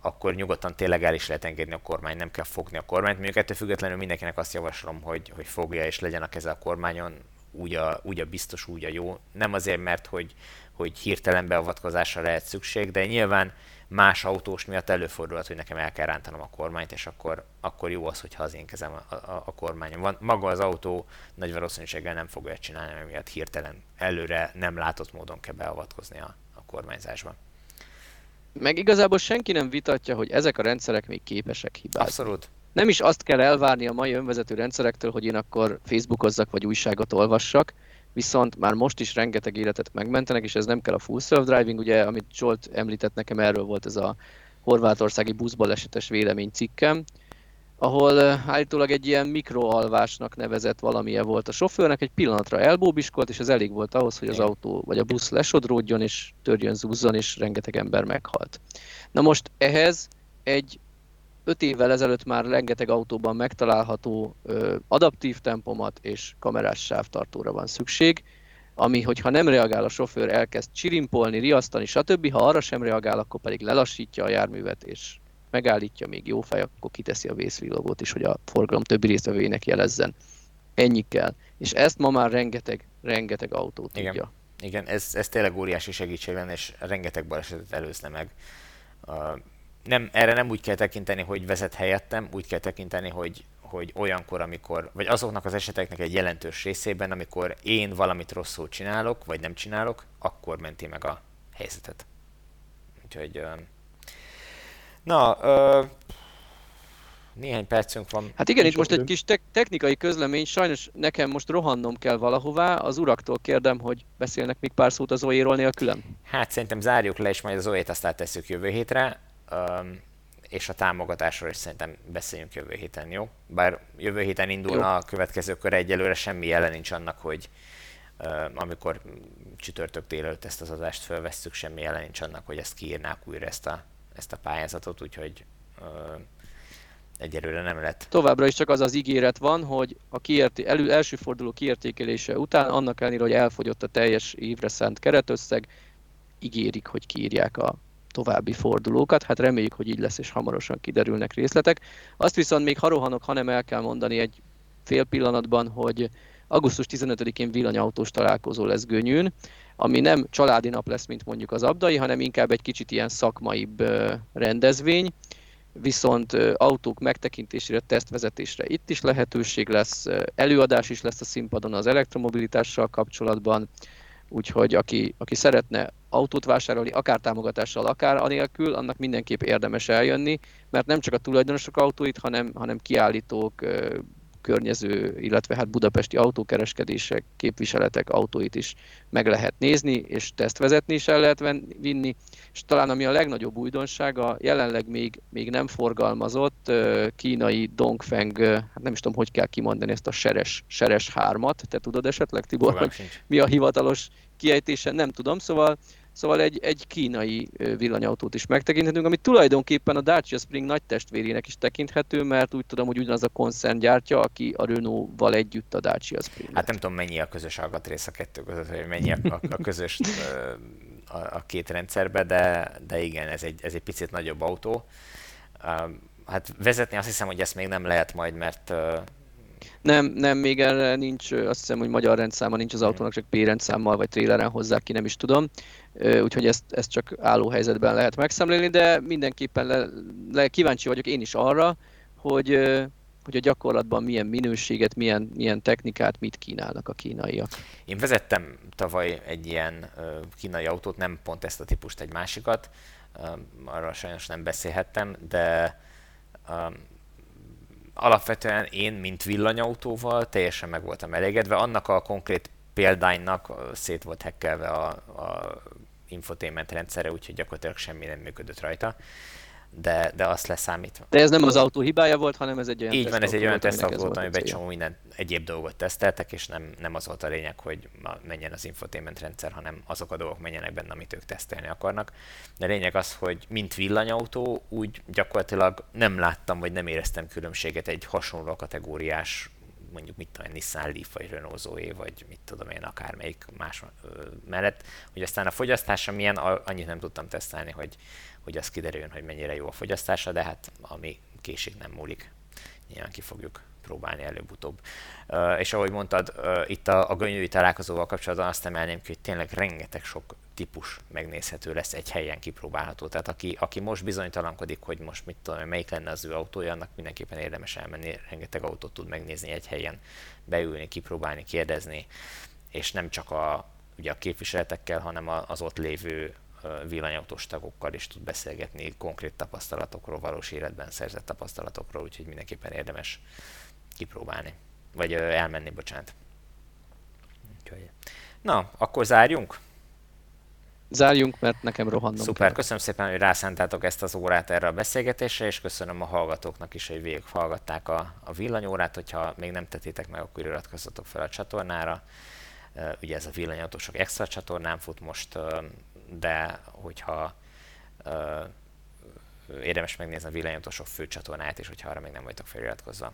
akkor nyugodtan tényleg el is lehet engedni a kormány, nem kell fogni a kormányt. Mondjuk ettől függetlenül mindenkinek azt javaslom, hogy, hogy fogja és legyen a keze a kormányon, úgy a, úgy a biztos, úgy a jó. Nem azért, mert hogy, hogy hirtelen beavatkozásra lehet szükség, de nyilván más autós miatt előfordulhat, hogy nekem el kell rántanom a kormányt, és akkor, akkor jó az, hogyha az én kezem a, a, a kormányon van. Maga az autó nagy valószínűséggel nem fogja csinálni, mert miatt hirtelen előre nem látott módon kell beavatkozni a, a kormányzásba. Meg igazából senki nem vitatja, hogy ezek a rendszerek még képesek hibázni. Abszolút. Nem is azt kell elvárni a mai önvezető rendszerektől, hogy én akkor Facebookozzak vagy újságot olvassak, viszont már most is rengeteg életet megmentenek, és ez nem kell a full self-driving, ugye, amit Zsolt említett nekem, erről volt ez a horvátországi buszbalesetes vélemény cikkem, ahol állítólag egy ilyen mikroalvásnak nevezett valamilyen volt a sofőrnek, egy pillanatra elbóbiskolt, és ez elég volt ahhoz, hogy az autó vagy a busz lesodródjon, és törjön, zúzzon, és rengeteg ember meghalt. Na most ehhez egy 5 évvel ezelőtt már rengeteg autóban megtalálható ö, adaptív tempomat és kamerás sávtartóra van szükség, ami, hogyha nem reagál a sofőr, elkezd csirimpolni, riasztani, stb. Ha arra sem reagál, akkor pedig lelassítja a járművet, és megállítja, még jó fej, akkor kiteszi a vészvillogót is, hogy a forgalom többi résztvevőjének jelezzen. Ennyi kell. És ezt ma már rengeteg, rengeteg autó tudja. Igen, Igen ez, ez tényleg óriási segítség lenne, és rengeteg balesetet előzne meg. Uh, nem, erre nem úgy kell tekinteni, hogy vezet helyettem, úgy kell tekinteni, hogy, hogy olyankor, amikor, vagy azoknak az eseteknek egy jelentős részében, amikor én valamit rosszul csinálok, vagy nem csinálok, akkor menti meg a helyzetet. Úgyhogy, na, néhány percünk van. Hát igen, itt most egy kis te- technikai közlemény, sajnos nekem most rohannom kell valahová, az uraktól kérdem, hogy beszélnek még pár szót az Zoéról nélkülem? Hát szerintem zárjuk le, és majd az Zoét aztán tesszük jövő hétre és a támogatásról is szerintem beszéljünk jövő héten, jó? Bár jövő héten indulna jó. a következő kör, egyelőre semmi jelen nincs annak, hogy amikor csütörtök délelőtt ezt az adást felvesszük, semmi jelen nincs annak, hogy ezt kiírnák újra ezt a, ezt a pályázatot, úgyhogy egyelőre nem lett. Továbbra is csak az az ígéret van, hogy a kiérté- elő, első forduló kiértékelése után, annak ellenére, hogy elfogyott a teljes évre szánt keretösszeg, ígérik, hogy kiírják a további fordulókat. Hát reméljük, hogy így lesz, és hamarosan kiderülnek részletek. Azt viszont még harohanok, hanem el kell mondani egy fél pillanatban, hogy augusztus 15-én villanyautós találkozó lesz Gönyűn, ami nem családi nap lesz, mint mondjuk az abdai, hanem inkább egy kicsit ilyen szakmaibb rendezvény, viszont autók megtekintésére, tesztvezetésre itt is lehetőség lesz, előadás is lesz a színpadon az elektromobilitással kapcsolatban, Úgyhogy aki, aki szeretne autót vásárolni, akár támogatással, akár anélkül, annak mindenképp érdemes eljönni, mert nem csak a tulajdonosok autóit, hanem, hanem kiállítók, környező, illetve hát budapesti autókereskedések, képviseletek autóit is meg lehet nézni, és tesztvezetni is el lehet vinni, és talán ami a legnagyobb újdonsága, jelenleg még, még nem forgalmazott kínai Dongfeng, hát nem is tudom, hogy kell kimondani ezt a seres, seres hármat, te tudod esetleg, Tibor, hogy mi a hivatalos kiejtése, nem tudom, szóval Szóval egy, egy kínai villanyautót is megtekinthetünk, ami tulajdonképpen a Dacia Spring nagy testvérének is tekinthető, mert úgy tudom, hogy ugyanaz a koncern gyártja, aki a Renault-val együtt a Dacia Spring. Hát nem tudom, mennyi a közös alkatrész a kettő között, vagy mennyi a, a, a közös a, a két rendszerbe, de, de igen, ez egy, ez egy picit nagyobb autó. Hát vezetni azt hiszem, hogy ezt még nem lehet majd, mert nem, nem, még erre nincs, azt hiszem, hogy magyar rendszáma nincs az autónak, csak P rendszámmal vagy tréleren hozzá ki, nem is tudom. Úgyhogy ezt, ezt csak álló helyzetben lehet megszemlélni, de mindenképpen le, le, kíváncsi vagyok én is arra, hogy, hogy a gyakorlatban milyen minőséget, milyen, milyen technikát, mit kínálnak a kínaiak. Én vezettem tavaly egy ilyen kínai autót, nem pont ezt a típust, egy másikat, arra sajnos nem beszélhettem, de alapvetően én, mint villanyautóval teljesen meg voltam elégedve. Annak a konkrét példánynak szét volt hekkelve a, a infotainment rendszere, úgyhogy gyakorlatilag semmi nem működött rajta de, de azt leszámítva. De ez nem az autó hibája volt, hanem ez egy olyan Így van, ez egy olyan tesztautó volt, amiben egy csomó minden egyéb dolgot teszteltek, és nem, nem az volt a lényeg, hogy menjen az infotainment rendszer, hanem azok a dolgok menjenek benne, amit ők tesztelni akarnak. De a lényeg az, hogy mint villanyautó, úgy gyakorlatilag nem láttam, vagy nem éreztem különbséget egy hasonló kategóriás mondjuk mit tudom, Nissan Leaf, vagy Renault Zoe, vagy mit tudom én, akármelyik más mellett, hogy aztán a fogyasztása milyen, annyit nem tudtam tesztelni, hogy, hogy az kiderüljön, hogy mennyire jó a fogyasztása, de hát ami késik nem múlik, nyilván ki fogjuk próbálni előbb-utóbb. És ahogy mondtad, itt a, a gönyöri találkozóval kapcsolatban azt emelném ki, hogy tényleg rengeteg sok típus megnézhető lesz egy helyen kipróbálható. Tehát aki, aki most bizonytalankodik, hogy most mit tudom, melyik lenne az ő autója, annak mindenképpen érdemes elmenni, rengeteg autót tud megnézni egy helyen, beülni, kipróbálni, kérdezni, és nem csak a, ugye a képviseletekkel, hanem az ott lévő villanyautós tagokkal is tud beszélgetni konkrét tapasztalatokról, valós életben szerzett tapasztalatokról, úgyhogy mindenképpen érdemes kipróbálni. Vagy elmenni, bocsánat. Na, akkor zárjunk? Zárjunk, mert nekem rohannom Szuper, kell. köszönöm szépen, hogy rászántátok ezt az órát erre a beszélgetésre, és köszönöm a hallgatóknak is, hogy végighallgatták a, a villanyórát. Hogyha még nem tettétek meg, akkor iratkozzatok fel a csatornára. Ugye ez a villanyautósok extra csatornán fut most de hogyha érdemes megnézni a villanyautósok fő csatornáját is, hogyha arra még nem vagytok feliratkozva.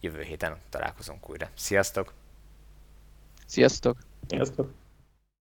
Jövő héten találkozunk újra. Sziasztok! Sziasztok! Sziasztok!